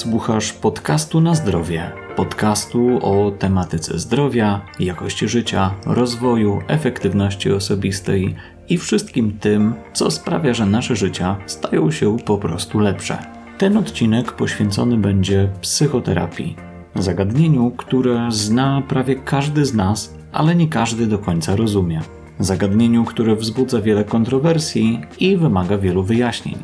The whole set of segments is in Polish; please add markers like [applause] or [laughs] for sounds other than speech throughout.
Słuchasz podcastu na zdrowie. Podcastu o tematyce zdrowia, jakości życia, rozwoju, efektywności osobistej i wszystkim tym, co sprawia, że nasze życia stają się po prostu lepsze. Ten odcinek poświęcony będzie psychoterapii. Zagadnieniu, które zna prawie każdy z nas, ale nie każdy do końca rozumie. Zagadnieniu, które wzbudza wiele kontrowersji i wymaga wielu wyjaśnień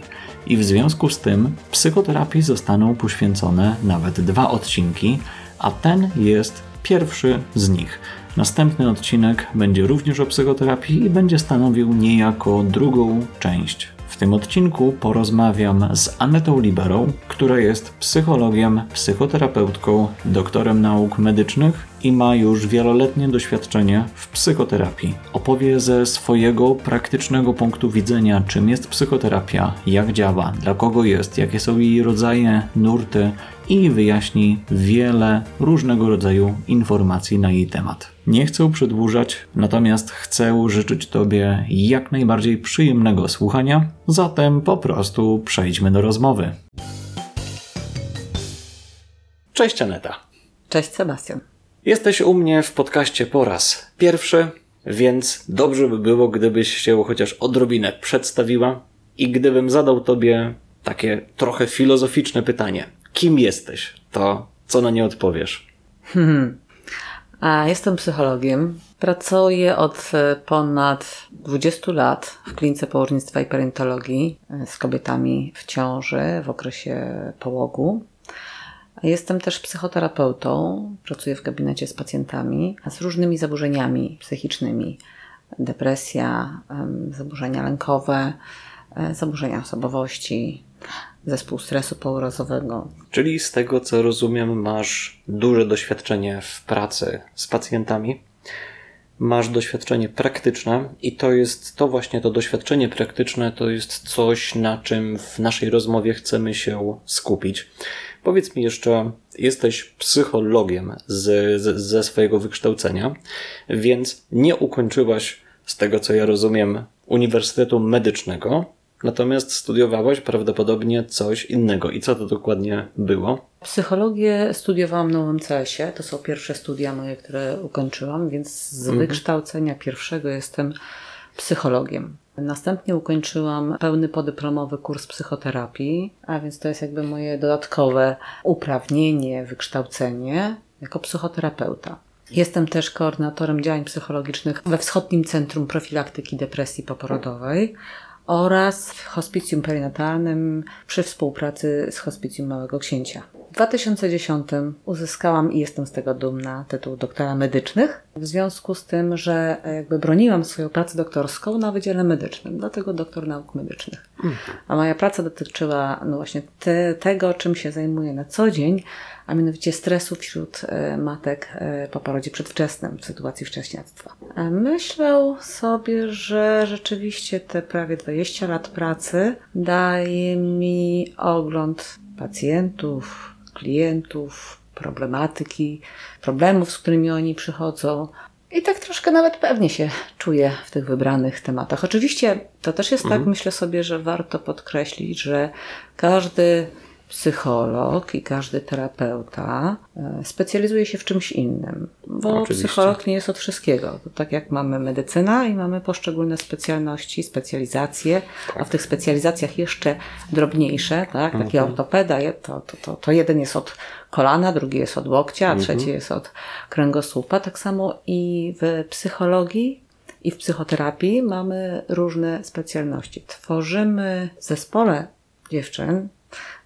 i w związku z tym psychoterapii zostaną poświęcone nawet dwa odcinki, a ten jest pierwszy z nich. Następny odcinek będzie również o psychoterapii i będzie stanowił niejako drugą część w tym odcinku porozmawiam z Anetą Liberą, która jest psychologiem, psychoterapeutką, doktorem nauk medycznych i ma już wieloletnie doświadczenie w psychoterapii. Opowie ze swojego praktycznego punktu widzenia, czym jest psychoterapia, jak działa, dla kogo jest, jakie są jej rodzaje, nurty i wyjaśni wiele różnego rodzaju informacji na jej temat. Nie chcę przedłużać, natomiast chcę życzyć Tobie jak najbardziej przyjemnego słuchania, zatem po prostu przejdźmy do rozmowy. Cześć Aneta. Cześć Sebastian. Jesteś u mnie w podcaście po raz pierwszy, więc dobrze by było, gdybyś się chociaż odrobinę przedstawiła i gdybym zadał Tobie takie trochę filozoficzne pytanie. Kim jesteś? To co na nie odpowiesz? Hmm. A jestem psychologiem. Pracuję od e, ponad 20 lat w klinice położnictwa i perinatologii e, z kobietami w ciąży w okresie połogu. Jestem też psychoterapeutą, pracuję w gabinecie z pacjentami, a z różnymi zaburzeniami psychicznymi. Depresja, zaburzenia lękowe, e, zaburzenia osobowości, zespół stresu pourazowego. Czyli z tego co rozumiem, masz duże doświadczenie w pracy z pacjentami. Masz doświadczenie praktyczne i to jest to właśnie to doświadczenie praktyczne to jest coś, na czym w naszej rozmowie chcemy się skupić. Powiedz mi jeszcze, jesteś psychologiem z, z, ze swojego wykształcenia, więc nie ukończyłaś, z tego co ja rozumiem, Uniwersytetu Medycznego, natomiast studiowałaś prawdopodobnie coś innego. I co to dokładnie było? Psychologię studiowałam na UMCS-ie. To są pierwsze studia moje, które ukończyłam, więc z mhm. wykształcenia pierwszego jestem psychologiem. Następnie ukończyłam pełny podyplomowy kurs psychoterapii, a więc to jest jakby moje dodatkowe uprawnienie, wykształcenie jako psychoterapeuta. Jestem też koordynatorem działań psychologicznych we Wschodnim Centrum Profilaktyki Depresji Poporodowej oraz w hospicjum perinatalnym przy współpracy z hospicjum Małego Księcia. W 2010 uzyskałam i jestem z tego dumna tytuł doktora medycznych, w związku z tym, że jakby broniłam swoją pracę doktorską na Wydziale Medycznym, dlatego doktor nauk medycznych. A moja praca dotyczyła no właśnie te, tego, czym się zajmuję na co dzień, a mianowicie stresu wśród e, matek e, po porodzie przedwczesnym w sytuacji wcześniactwa. E, myślę sobie, że rzeczywiście te prawie 20 lat pracy daje mi ogląd pacjentów, klientów, problematyki, problemów, z którymi oni przychodzą. I tak troszkę nawet pewnie się czuję w tych wybranych tematach. Oczywiście to też jest tak, mhm. tak, myślę sobie, że warto podkreślić, że każdy psycholog i każdy terapeuta e, specjalizuje się w czymś innym, bo Oczywiście. psycholog nie jest od wszystkiego. To tak jak mamy medycyna i mamy poszczególne specjalności, specjalizacje, a w tych specjalizacjach jeszcze drobniejsze, tak? Taki mhm. ortopeda, to, to, to, to jeden jest od kolana, drugi jest od łokcia, a mhm. trzeci jest od kręgosłupa. Tak samo i w psychologii i w psychoterapii mamy różne specjalności. Tworzymy w zespole dziewczyn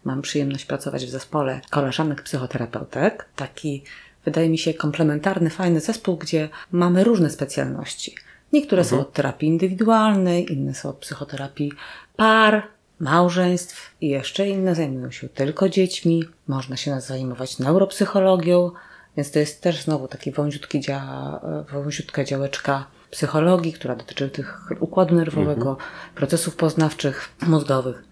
Mam przyjemność pracować w zespole koleżanek psychoterapeutek. Taki, wydaje mi się, komplementarny, fajny zespół, gdzie mamy różne specjalności. Niektóre mhm. są od terapii indywidualnej, inne są od psychoterapii par, małżeństw i jeszcze inne zajmują się tylko dziećmi. Można się nas zajmować neuropsychologią, więc to jest też znowu taki wąziutki dzia, wąziutka działeczka psychologii, która dotyczy tych układu nerwowego, mhm. procesów poznawczych, mózgowych.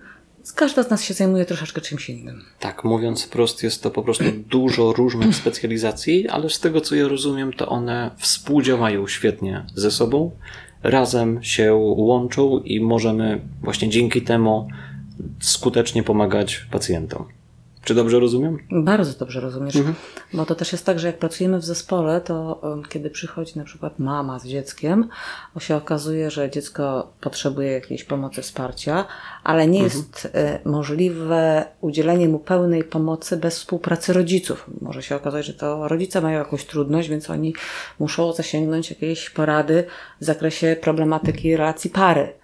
Każda z nas się zajmuje troszeczkę czymś innym. Tak, mówiąc wprost, jest to po prostu dużo różnych specjalizacji, ale z tego co ja rozumiem, to one współdziałają świetnie ze sobą, razem się łączą i możemy właśnie dzięki temu skutecznie pomagać pacjentom. Czy dobrze rozumiem? Bardzo dobrze rozumiesz. Mhm. Bo to też jest tak, że jak pracujemy w zespole, to kiedy przychodzi na przykład mama z dzieckiem, to się okazuje, że dziecko potrzebuje jakiejś pomocy, wsparcia, ale nie mhm. jest e, możliwe udzielenie mu pełnej pomocy bez współpracy rodziców. Może się okazać, że to rodzice mają jakąś trudność, więc oni muszą zasięgnąć jakiejś porady w zakresie problematyki relacji pary.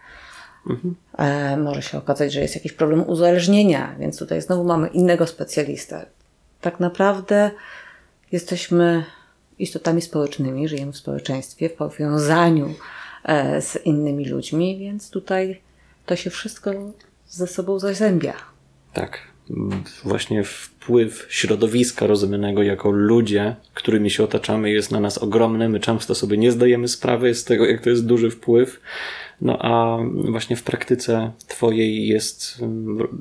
Mhm. E, może się okazać, że jest jakiś problem uzależnienia, więc tutaj znowu mamy innego specjalistę. Tak naprawdę jesteśmy istotami społecznymi, żyjemy w społeczeństwie, w powiązaniu e, z innymi ludźmi, więc tutaj to się wszystko ze sobą zazębia. Tak. Właśnie wpływ środowiska rozumianego jako ludzie, którymi się otaczamy, jest na nas ogromny. My często sobie nie zdajemy sprawy z tego, jak to jest duży wpływ. No a właśnie w praktyce Twojej jest,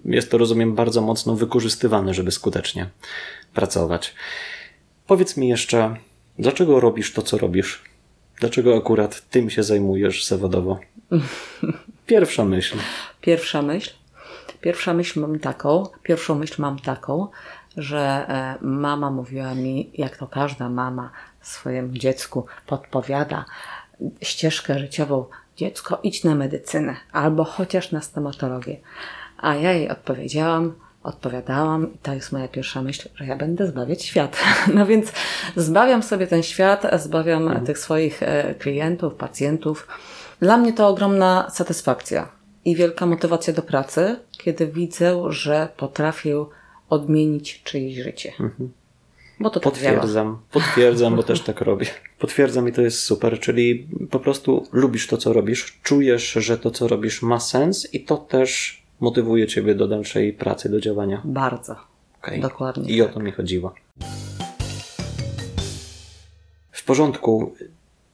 jest to, rozumiem, bardzo mocno wykorzystywane, żeby skutecznie pracować. Powiedz mi jeszcze, dlaczego robisz to, co robisz? Dlaczego akurat tym się zajmujesz zawodowo? [laughs] Pierwsza myśl. Pierwsza myśl. Pierwsza myśl mam taką, pierwszą myśl mam taką, że e, mama mówiła mi, jak to każda mama swojemu dziecku podpowiada ścieżkę życiową dziecko, idź na medycynę albo chociaż na stomatologię. A ja jej odpowiedziałam, odpowiadałam i to jest moja pierwsza myśl, że ja będę zbawiać świat. [laughs] No więc zbawiam sobie ten świat, zbawiam mhm. tych swoich e, klientów, pacjentów. Dla mnie to ogromna satysfakcja i wielka motywacja do pracy, kiedy widzę, że potrafię odmienić czyjeś życie. Mhm. Bo to tak Potwierdzam, działa. potwierdzam, bo też tak robię. Potwierdzam i to jest super, czyli po prostu lubisz to, co robisz, czujesz, że to, co robisz ma sens i to też motywuje ciebie do dalszej pracy, do działania. Bardzo. Okay. Dokładnie. I o to mi chodziło. W porządku.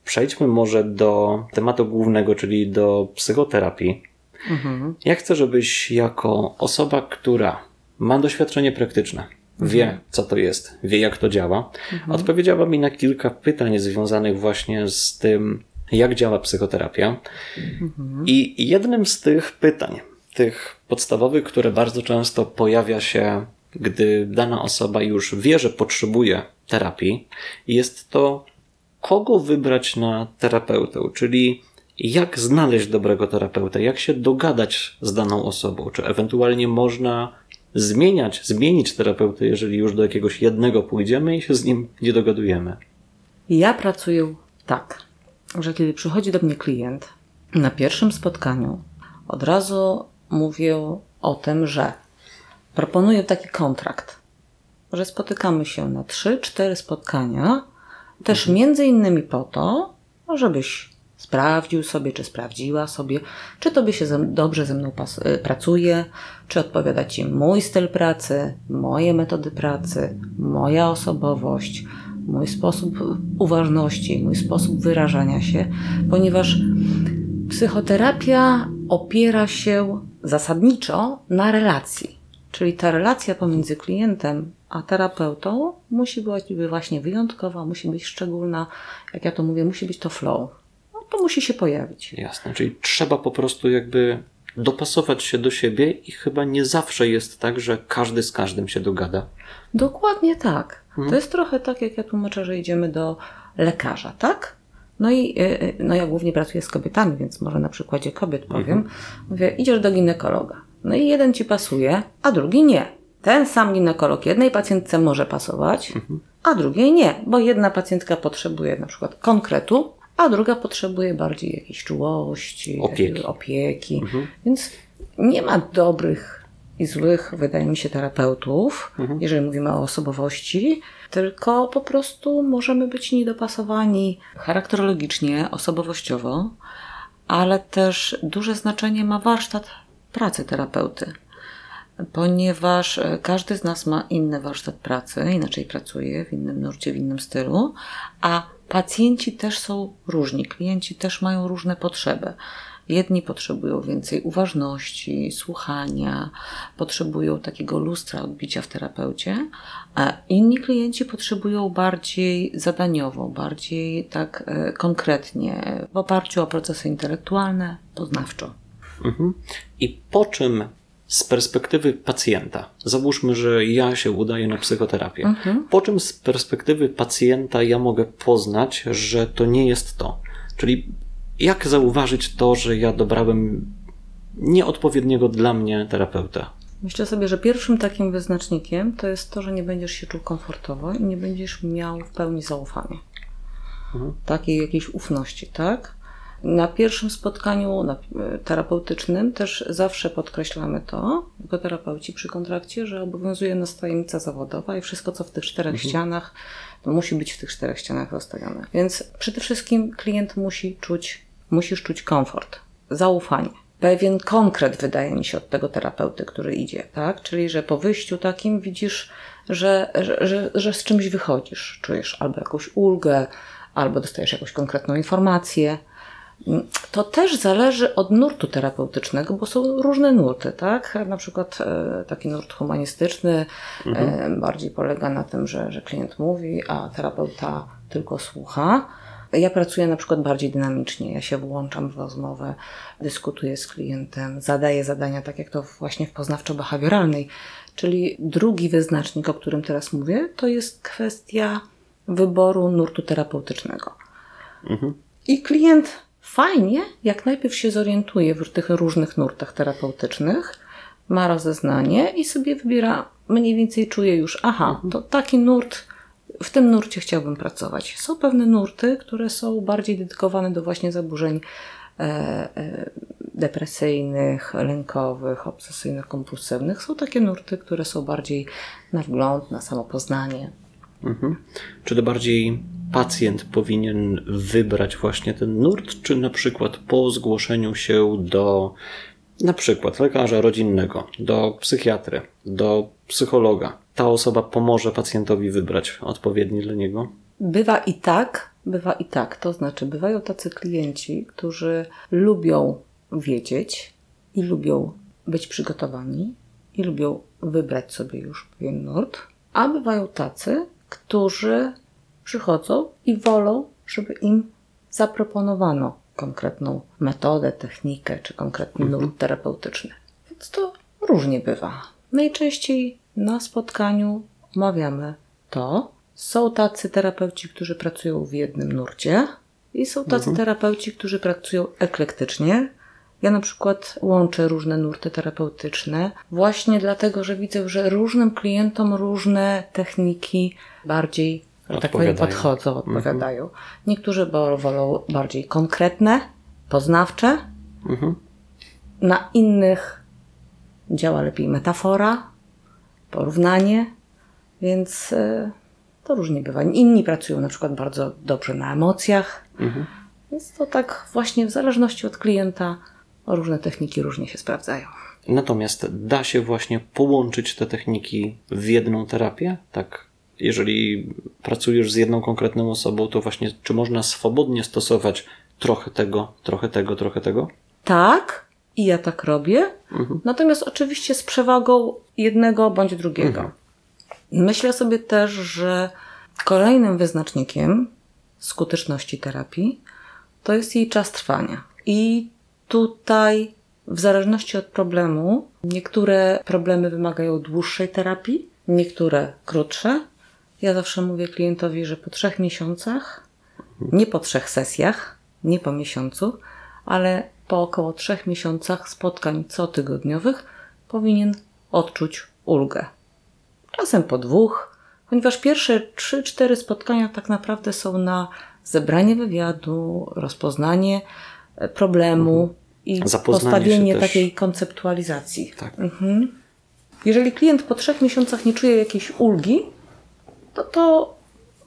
Przejdźmy może do tematu głównego, czyli do psychoterapii. Mhm. Ja chcę, żebyś jako osoba, która ma doświadczenie praktyczne, wie, mhm. co to jest, wie, jak to działa. Mhm. Odpowiedziała mi na kilka pytań związanych właśnie z tym, jak działa psychoterapia. Mhm. I jednym z tych pytań, tych podstawowych, które bardzo często pojawia się, gdy dana osoba już wie, że potrzebuje terapii, jest to, kogo wybrać na terapeutę, czyli jak znaleźć dobrego terapeuta, jak się dogadać z daną osobą, czy ewentualnie można zmieniać, zmienić terapeutę, jeżeli już do jakiegoś jednego pójdziemy i się z nim nie dogadujemy? Ja pracuję tak, że kiedy przychodzi do mnie klient na pierwszym spotkaniu, od razu mówię o tym, że proponuję taki kontrakt, że spotykamy się na 3-4 spotkania, też mhm. między innymi po to, żebyś sprawdził sobie, czy sprawdziła sobie, czy tobie się ze, dobrze ze mną y, pracuje, czy odpowiada ci mój styl pracy, moje metody pracy, moja osobowość, mój sposób uważności, mój sposób wyrażania się, ponieważ psychoterapia opiera się zasadniczo na relacji. Czyli ta relacja pomiędzy klientem a terapeutą musi być właśnie wyjątkowa, musi być szczególna. Jak ja to mówię, musi być to flow to musi się pojawić. Jasne, czyli trzeba po prostu jakby dopasować się do siebie i chyba nie zawsze jest tak, że każdy z każdym się dogada. Dokładnie tak. Hmm. To jest trochę tak, jak ja tłumaczę, że idziemy do lekarza, tak? No i y, y, no ja głównie pracuję z kobietami, więc może na przykładzie kobiet powiem. Mhm. Mówię, idziesz do ginekologa. No i jeden ci pasuje, a drugi nie. Ten sam ginekolog jednej pacjentce może pasować, mhm. a drugiej nie, bo jedna pacjentka potrzebuje na przykład konkretu, a druga potrzebuje bardziej jakiejś czułości, opieki. opieki. Mhm. Więc nie ma dobrych i złych, wydaje mi się, terapeutów, mhm. jeżeli mówimy o osobowości, tylko po prostu możemy być niedopasowani charakterologicznie, osobowościowo, ale też duże znaczenie ma warsztat pracy terapeuty ponieważ każdy z nas ma inny warsztat pracy, inaczej pracuje, w innym nurcie, w innym stylu, a Pacjenci też są różni, klienci też mają różne potrzeby. Jedni potrzebują więcej uważności, słuchania, potrzebują takiego lustra odbicia w terapeucie, a inni klienci potrzebują bardziej zadaniowo, bardziej tak e, konkretnie, w oparciu o procesy intelektualne, poznawczo. Mhm. I po czym z perspektywy pacjenta, załóżmy, że ja się udaję na psychoterapię, mhm. po czym z perspektywy pacjenta ja mogę poznać, że to nie jest to? Czyli jak zauważyć to, że ja dobrałem nieodpowiedniego dla mnie terapeuta? Myślę sobie, że pierwszym takim wyznacznikiem to jest to, że nie będziesz się czuł komfortowo i nie będziesz miał w pełni zaufania. Mhm. Takiej jakiejś ufności, tak? Na pierwszym spotkaniu e, terapeutycznym też zawsze podkreślamy to, jako terapeuci przy kontrakcie, że obowiązuje nas tajemnica zawodowa i wszystko, co w tych czterech mhm. ścianach, to musi być w tych czterech ścianach rozstawione. Więc przede wszystkim klient musi czuć, musisz czuć komfort, zaufanie. Pewien konkret wydaje mi się od tego terapeuty, który idzie, tak? Czyli, że po wyjściu takim widzisz, że, że, że, że z czymś wychodzisz. Czujesz albo jakąś ulgę, albo dostajesz jakąś konkretną informację, to też zależy od nurtu terapeutycznego, bo są różne nurty, tak? Na przykład e, taki nurt humanistyczny e, mhm. bardziej polega na tym, że, że klient mówi, a terapeuta tylko słucha. Ja pracuję na przykład bardziej dynamicznie. Ja się włączam w rozmowę, dyskutuję z klientem, zadaję zadania, tak jak to właśnie w poznawczo-behawioralnej. Czyli drugi wyznacznik, o którym teraz mówię, to jest kwestia wyboru nurtu terapeutycznego. Mhm. I klient fajnie, jak najpierw się zorientuje w tych różnych nurtach terapeutycznych, ma rozeznanie i sobie wybiera, mniej więcej czuje już, aha, mhm. to taki nurt, w tym nurcie chciałbym pracować. Są pewne nurty, które są bardziej dedykowane do właśnie zaburzeń e, e, depresyjnych, lękowych, obsesyjnych, kompulsywnych. Są takie nurty, które są bardziej na wgląd, na samopoznanie. Mhm. Czy to bardziej pacjent powinien wybrać właśnie ten nurt, czy na przykład po zgłoszeniu się do na przykład lekarza rodzinnego, do psychiatry, do psychologa, ta osoba pomoże pacjentowi wybrać odpowiedni dla niego? Bywa i tak, bywa i tak. To znaczy, bywają tacy klienci, którzy lubią wiedzieć i lubią być przygotowani i lubią wybrać sobie już pewien nurt, a bywają tacy, którzy przychodzą i wolą, żeby im zaproponowano konkretną metodę, technikę czy konkretny mhm. nurt terapeutyczny. Więc to różnie bywa. Najczęściej na spotkaniu omawiamy to. Są tacy terapeuci, którzy pracują w jednym nurcie i są tacy mhm. terapeuci, którzy pracują eklektycznie. Ja na przykład łączę różne nurty terapeutyczne właśnie dlatego, że widzę, że różnym klientom różne techniki bardziej tak powiem, podchodzą, mhm. odpowiadają. Mhm. Niektórzy wolą bardziej konkretne, poznawcze. Mhm. Na innych działa lepiej metafora, porównanie, więc y, to różnie bywa. Inni pracują na przykład bardzo dobrze na emocjach, mhm. więc to tak właśnie w zależności od klienta różne techniki różnie się sprawdzają. Natomiast da się właśnie połączyć te techniki w jedną terapię, tak jeżeli pracujesz z jedną konkretną osobą, to właśnie czy można swobodnie stosować trochę tego, trochę tego, trochę tego? Tak, i ja tak robię. Mhm. Natomiast oczywiście z przewagą jednego bądź drugiego. Mhm. Myślę sobie też, że kolejnym wyznacznikiem skuteczności terapii to jest jej czas trwania. I tutaj, w zależności od problemu, niektóre problemy wymagają dłuższej terapii, niektóre krótsze, ja zawsze mówię klientowi, że po trzech miesiącach, nie po trzech sesjach, nie po miesiącu, ale po około trzech miesiącach spotkań cotygodniowych powinien odczuć ulgę. Czasem po dwóch, ponieważ pierwsze trzy, cztery spotkania tak naprawdę są na zebranie wywiadu, rozpoznanie e, problemu mhm. I postawienie takiej konceptualizacji. Tak. Mhm. Jeżeli klient po trzech miesiącach nie czuje jakiejś ulgi, no to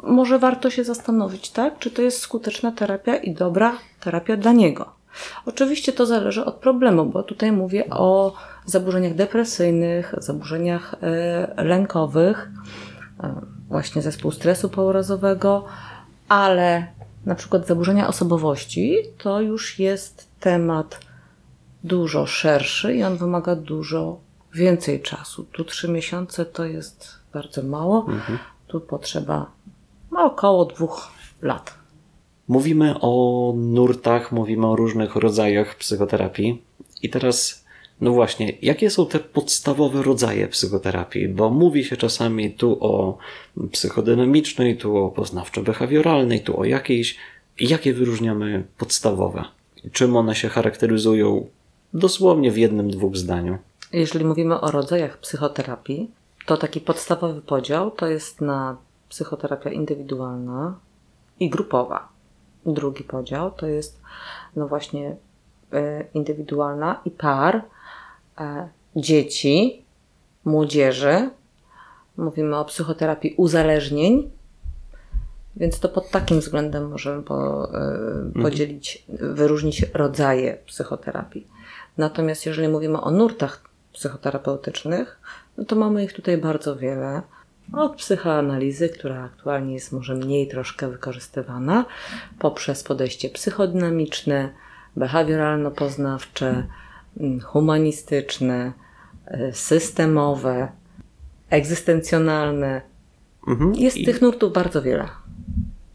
może warto się zastanowić, tak? Czy to jest skuteczna terapia i dobra terapia dla niego. Oczywiście to zależy od problemu, bo tutaj mówię o zaburzeniach depresyjnych, zaburzeniach e, lękowych, e, właśnie zespół stresu pourazowego, ale na przykład zaburzenia osobowości to już jest temat dużo szerszy i on wymaga dużo więcej czasu. Tu trzy miesiące to jest bardzo mało. Mhm. Tu potrzeba no, około dwóch lat. Mówimy o nurtach, mówimy o różnych rodzajach psychoterapii. I teraz No właśnie, jakie są te podstawowe rodzaje psychoterapii? Bo mówi się czasami tu o psychodynamicznej, tu o poznawczo-behawioralnej, tu o jakiejś. Jakie wyróżniamy podstawowe? Czym one się charakteryzują dosłownie w jednym, dwóch zdaniu? Jeżeli mówimy o rodzajach psychoterapii, to taki podstawowy podział to jest na psychoterapia indywidualna i grupowa. Drugi podział to jest no właśnie e, indywidualna i par e, dzieci, młodzieży. Mówimy o psychoterapii uzależnień, więc to pod takim względem możemy po, e, mhm. podzielić, wyróżnić rodzaje psychoterapii. Natomiast jeżeli mówimy o nurtach psychoterapeutycznych, no to mamy ich tutaj bardzo wiele. Od psychoanalizy, która aktualnie jest może mniej troszkę wykorzystywana, poprzez podejście psychodynamiczne, behawioralno-poznawcze, mm, humanistyczne, y, systemowe, egzystencjonalne. Mhm. Jest I... tych nurtów bardzo wiele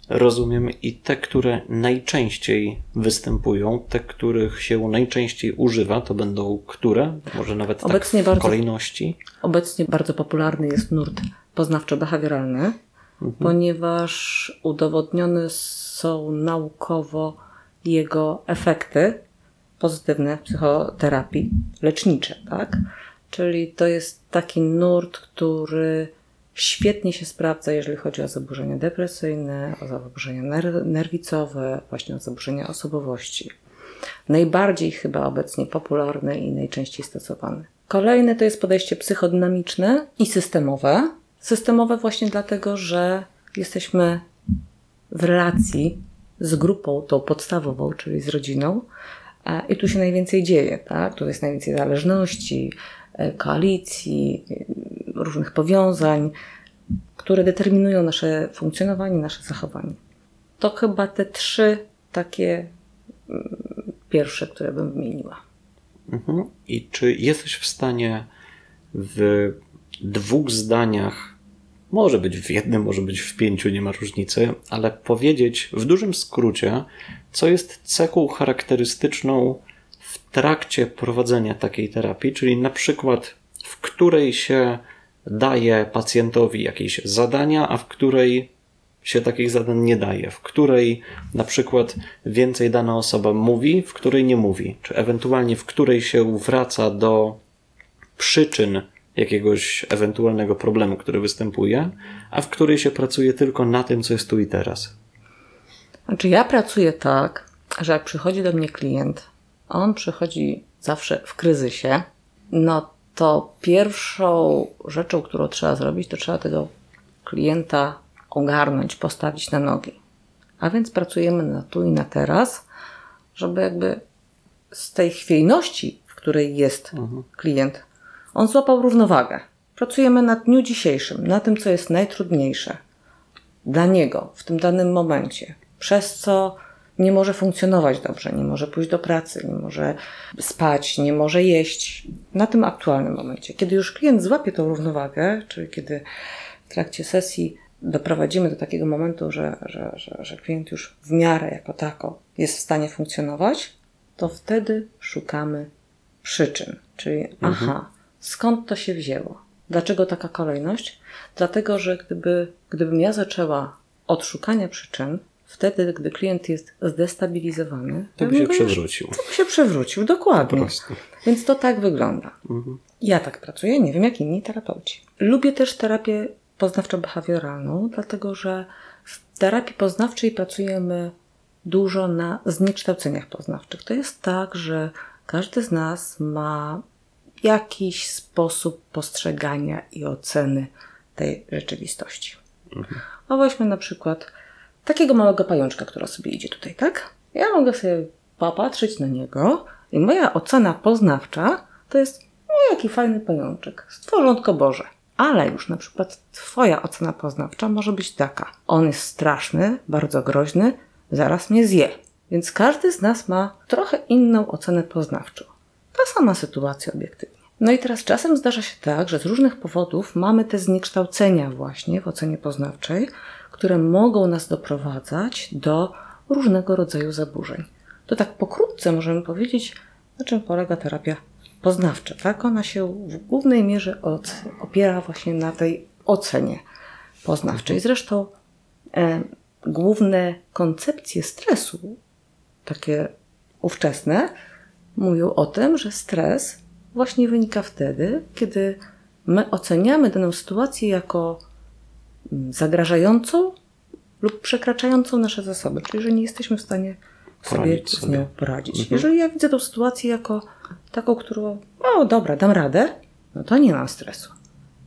rozumiem i te, które najczęściej występują, te, których się najczęściej używa, to będą które? Może nawet tak obecnie tak w bardzo, kolejności? Obecnie bardzo popularny jest nurt poznawczo-behawioralny, mhm. ponieważ udowodnione są naukowo jego efekty pozytywne w psychoterapii lecznicze, tak? Czyli to jest taki nurt, który Świetnie się sprawdza, jeżeli chodzi o zaburzenia depresyjne, o zaburzenia ner nerwicowe, właśnie o zaburzenia osobowości. Najbardziej chyba obecnie popularny i najczęściej stosowany. Kolejne to jest podejście psychodynamiczne i systemowe. Systemowe właśnie dlatego, że jesteśmy w relacji z grupą tą podstawową, czyli z rodziną, i tu się najwięcej dzieje, tak? Tu jest najwięcej zależności, e, koalicji, różnych powiązań, które determinują nasze funkcjonowanie, nasze zachowanie. To chyba te trzy takie mm, pierwsze, które bym wymieniła. Mhm. I czy jesteś w stanie w dwóch zdaniach, może być w jednym, może być w pięciu, nie ma różnicy, ale powiedzieć w dużym skrócie, co jest cechą charakterystyczną trakcie prowadzenia takiej terapii, czyli na przykład w której się daje pacjentowi jakieś zadania, a w której się takich zadań nie daje, w której na przykład więcej dana osoba mówi, w której nie mówi, czy ewentualnie w której się wraca do przyczyn jakiegoś ewentualnego problemu, który występuje, a w której się pracuje tylko na tym, co jest tu i teraz. Znaczy, ja pracuję tak, że jak przychodzi do mnie klient, on przychodzi zawsze w kryzysie, no to pierwszą rzeczą, którą trzeba zrobić, to trzeba tego klienta ogarnąć, postawić na nogi. A więc pracujemy na tu i na teraz, żeby jakby z tej chwiejności, w której jest mhm. klient, on złapał równowagę. Pracujemy na dniu dzisiejszym, na tym, co jest najtrudniejsze dla niego w tym danym momencie, przez co nie może funkcjonować dobrze, nie może pójść do pracy, nie może spać, nie może jeść. Na tym aktualnym momencie, kiedy już klient złapie tą równowagę, czyli kiedy w trakcie sesji doprowadzimy do takiego momentu, że, że, że, że klient już w miarę jako tako jest w stanie funkcjonować, to wtedy szukamy przyczyn. Czyli mhm. aha, skąd to się wzięło? Dlaczego taka kolejność? Dlatego, że gdyby, gdybym ja zaczęła od szukania przyczyn, wtedy, gdy klient jest zdestabilizowany, to by się przewrócił. To by się przewrócił, dokładnie. Więc to tak wygląda. Mhm. Ja tak pracuję, nie wiem jak inni terapeuci. Lubię też terapię poznawczo-behawioralną, dlatego że w terapii poznawczej pracujemy dużo na zniekształceniach poznawczych. To jest tak, że każdy z nas ma jakiś sposób postrzegania i oceny tej rzeczywistości. Mhm. A weźmy na przykład takiego małego pajączka, która sobie idzie tutaj, tak? Ja mogę sobie popatrzeć na niego i moja ocena poznawcza to jest, no jaki fajny pajączek, stworzonko Boże. Ale już na przykład Twoja ocena poznawcza może być taka. On jest straszny, bardzo groźny, zaraz mnie zje. Więc każdy z nas ma trochę inną ocenę poznawczą. Ta sama sytuacja obiektywnie. No i teraz czasem zdarza się tak, że z różnych powodów mamy te zniekształcenia właśnie w ocenie poznawczej, które mogą nas doprowadzać do różnego rodzaju zaburzeń. To tak pokrótce możemy powiedzieć, na czym polega terapia poznawcza, tak? Ona się w głównej mierze od, opiera właśnie na tej ocenie poznawczej. Zresztą e, główne koncepcje stresu, takie ówczesne, mówią o tym, że stres właśnie wynika wtedy, kiedy my oceniamy daną sytuację jako zagrażającą lub przekraczającą nasze zasoby, czyli że nie jesteśmy w stanie sobie z nią poradzić. Mhm. Jeżeli ja widzę tą sytuację jako taką, którą, o dobra, dam radę, no to nie mam stresu.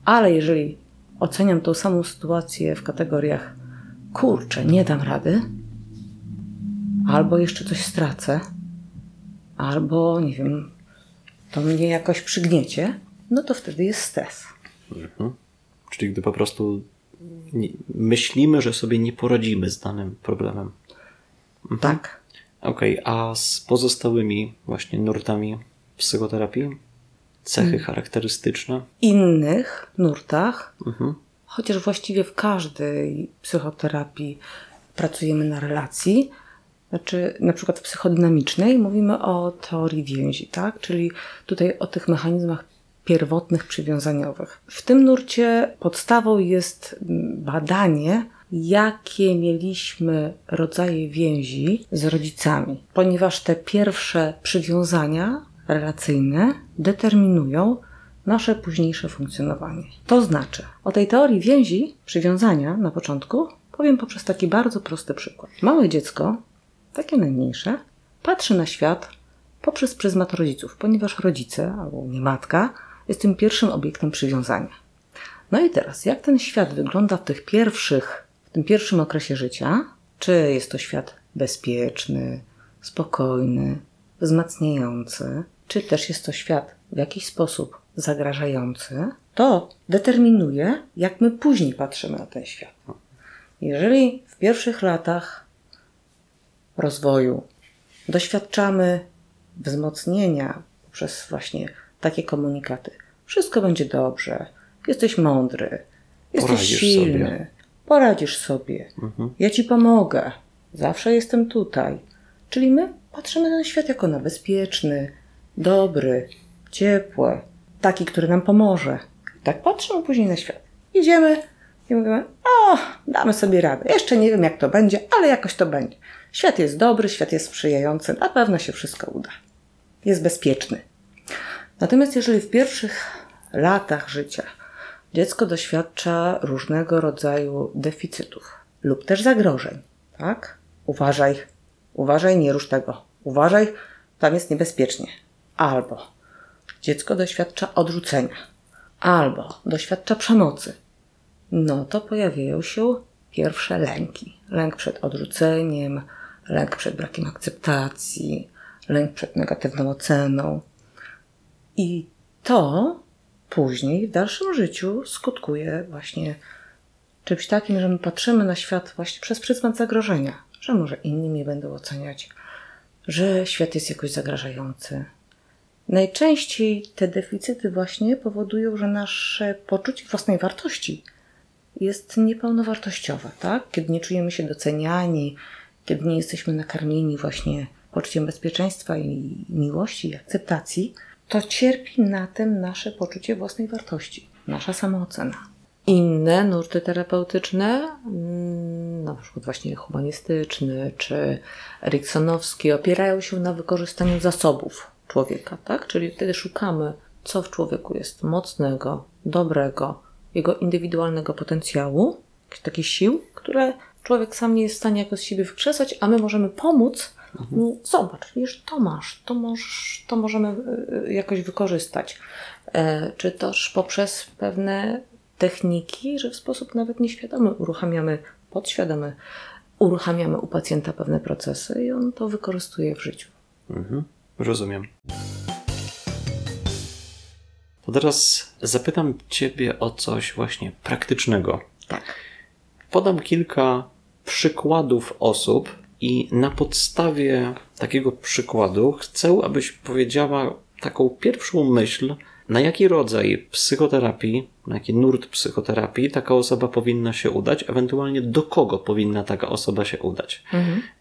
Ale jeżeli oceniam tą samą sytuację w kategoriach, kurczę, nie dam rady, albo jeszcze coś stracę, albo nie wiem, to mnie jakoś przygniecie, no to wtedy jest stres. Czyli gdy po prostu myślimy, że sobie nie poradzimy z danym problemem. Tak. Okej, a z pozostałymi właśnie nurtami psychoterapii? Cechy charakterystyczne? innych nurtach, Mhm. chociaż właściwie w każdej psychoterapii pracujemy na relacji, znaczy na przykład w psychodynamicznej mówimy o teorii więzi, tak? czyli tutaj o tych mechanizmach pierwotnych przywiązaniowych. W tym nurcie podstawą jest badanie, jakie mieliśmy rodzaje więzi z rodzicami, ponieważ te pierwsze przywiązania relacyjne determinują nasze późniejsze funkcjonowanie. To znaczy, o tej teorii więzi, przywiązania na początku powiem poprzez taki bardzo prosty przykład. Małe dziecko, takie najmniejsze, patrzy na świat poprzez pryzmat rodziców, ponieważ rodzice, albo nie matka, jest tym pierwszym obiektem przywiązania. No i teraz, jak ten świat wygląda w tych pierwszych, w tym pierwszym okresie życia? Czy jest to świat bezpieczny, spokojny, wzmacniający, czy też jest to świat w jakiś sposób zagrażający, to determinuje, jak my później patrzymy na ten świat. Jeżeli w pierwszych latach rozwoju doświadczamy wzmocnienia poprzez właśnie takie komunikaty, wszystko będzie dobrze, jesteś mądry, jesteś Poradzisz silny, sobie. poradzisz sobie, ja ci pomogę, zawsze jestem tutaj. Czyli my patrzymy na świat jako na bezpieczny, dobry, ciepły, taki, który nam pomoże. I tak patrzymy później na świat. Idziemy i mówimy, o, damy sobie radę. Jeszcze nie wiem, jak to będzie, ale jakoś to będzie. Świat jest dobry, świat jest sprzyjający, na pewno się wszystko uda. Jest bezpieczny. Natomiast jeżeli w pierwszych latach życia dziecko doświadcza różnego rodzaju deficytów lub też zagrożeń, tak? Uważaj, uważaj, nie rusz tego. Uważaj, tam jest niebezpiecznie. Albo dziecko doświadcza odrzucenia, albo doświadcza przemocy. No to pojawiają się pierwsze lęki. Lęk przed odrzuceniem, lęk przed brakiem akceptacji, lęk przed negatywną oceną. I to później w dalszym życiu skutkuje właśnie czymś takim, że my patrzymy na świat właśnie przez pryzmat zagrożenia, że może inni mnie będą oceniać, że świat jest jakoś zagrażający. Najczęściej te deficyty właśnie powodują, że nasze poczucie własnej wartości jest niepełnowartościowe, tak? Kiedy nie czujemy się doceniani, kiedy nie jesteśmy nakarmieni właśnie poczuciem bezpieczeństwa i miłości i akceptacji, to cierpi na tym nasze poczucie własnej wartości, nasza samoocena. Inne nurty terapeutyczne, mm, na przykład właśnie humanistyczny czy eriksonowski, opierają się na wykorzystaniu zasobów człowieka, tak? Czyli wtedy szukamy, co w człowieku jest mocnego, dobrego, jego indywidualnego potencjału, takich sił, które człowiek sam nie jest w stanie jakoś z siebie wykrzesać, a my możemy pomóc. Zobacz, wiesz, to masz, to, możesz, to możemy y, jakoś wykorzystać. E, Czy też poprzez pewne techniki, że w sposób nawet nieświadomy uruchamiamy podświadomy, uruchamiamy u pacjenta pewne procesy i on to wykorzystuje w życiu. Mhm. Rozumiem. To teraz zapytam Ciebie o coś właśnie praktycznego. Tak. Podam kilka przykładów osób i na podstawie takiego przykładu chcę, abyś powiedziała taką pierwszą myśl, na jaki rodzaj psychoterapii, na jaki nurt psychoterapii taka osoba powinna się udać, ewentualnie do kogo powinna taka osoba się udać.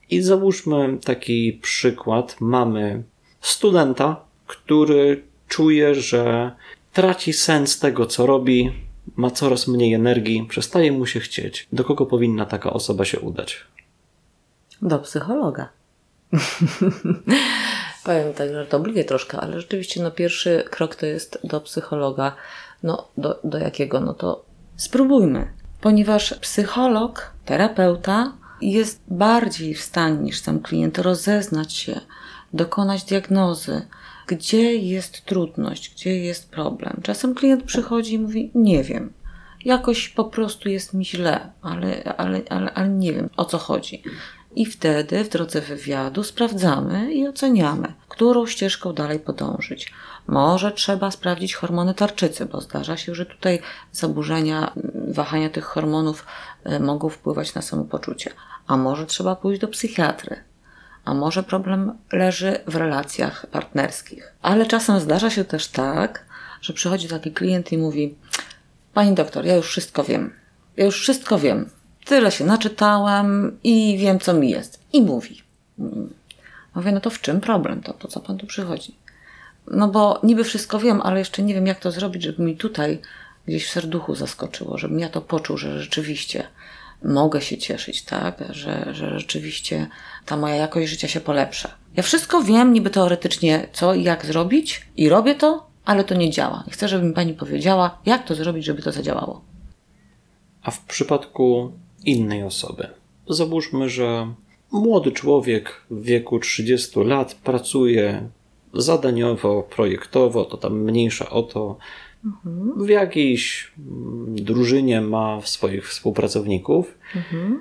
I załóżmy taki przykład. Mamy studenta, który czuje, że traci sens tego, co robi, ma coraz mniej energii, przestaje mu się chcieć. Do kogo powinna taka osoba się udać? Do psychologa. [laughs] Powiem tak żartobliwie troszkę, ale rzeczywiście no, pierwszy krok to jest do psychologa. No, do, do jakiego? No to spróbujmy. Ponieważ psycholog, terapeuta jest bardziej w stanie niż sam klient rozeznać się, dokonać diagnozy, gdzie jest trudność, gdzie jest problem. Czasem klient przychodzi i mówi: Nie wiem, jakoś po prostu jest mi źle, ale, ale, ale, ale nie wiem o co chodzi. I wtedy w drodze wywiadu sprawdzamy i oceniamy, którą ścieżką dalej podążyć. Może trzeba sprawdzić hormony tarczycy, bo zdarza się, że tutaj zaburzenia, wahania tych hormonów e, mogą wpływać na samopoczucie. A może trzeba pójść do psychiatry. A może problem leży w relacjach partnerskich. Ale czasem zdarza się też tak, że przychodzi taki klient i mówi: Pani doktor, ja już wszystko wiem. Ja już wszystko wiem tyle się naczytałem i wiem, co mi jest. I mówi. Mówię, no to w czym problem? To po co pan tu przychodzi? No bo niby wszystko wiem, ale jeszcze nie wiem, jak to zrobić, żeby mi tutaj gdzieś w serduchu zaskoczyło, żebym ja to poczuł, że rzeczywiście mogę się cieszyć, tak? Że, że rzeczywiście ta moja jakość życia się polepsza. Ja wszystko wiem, niby teoretycznie, co i jak zrobić, i robię to, ale to nie działa. chcę, żeby mi pani powiedziała, jak to zrobić, żeby to zadziałało. A w przypadku innej osoby. Załóżmy, że młody człowiek w wieku 30 lat pracuje zadaniowo, projektowo, to tam mniejsza o to. Mhm. W jakiejś mm, drużynie ma swoich współpracowników. Mhm.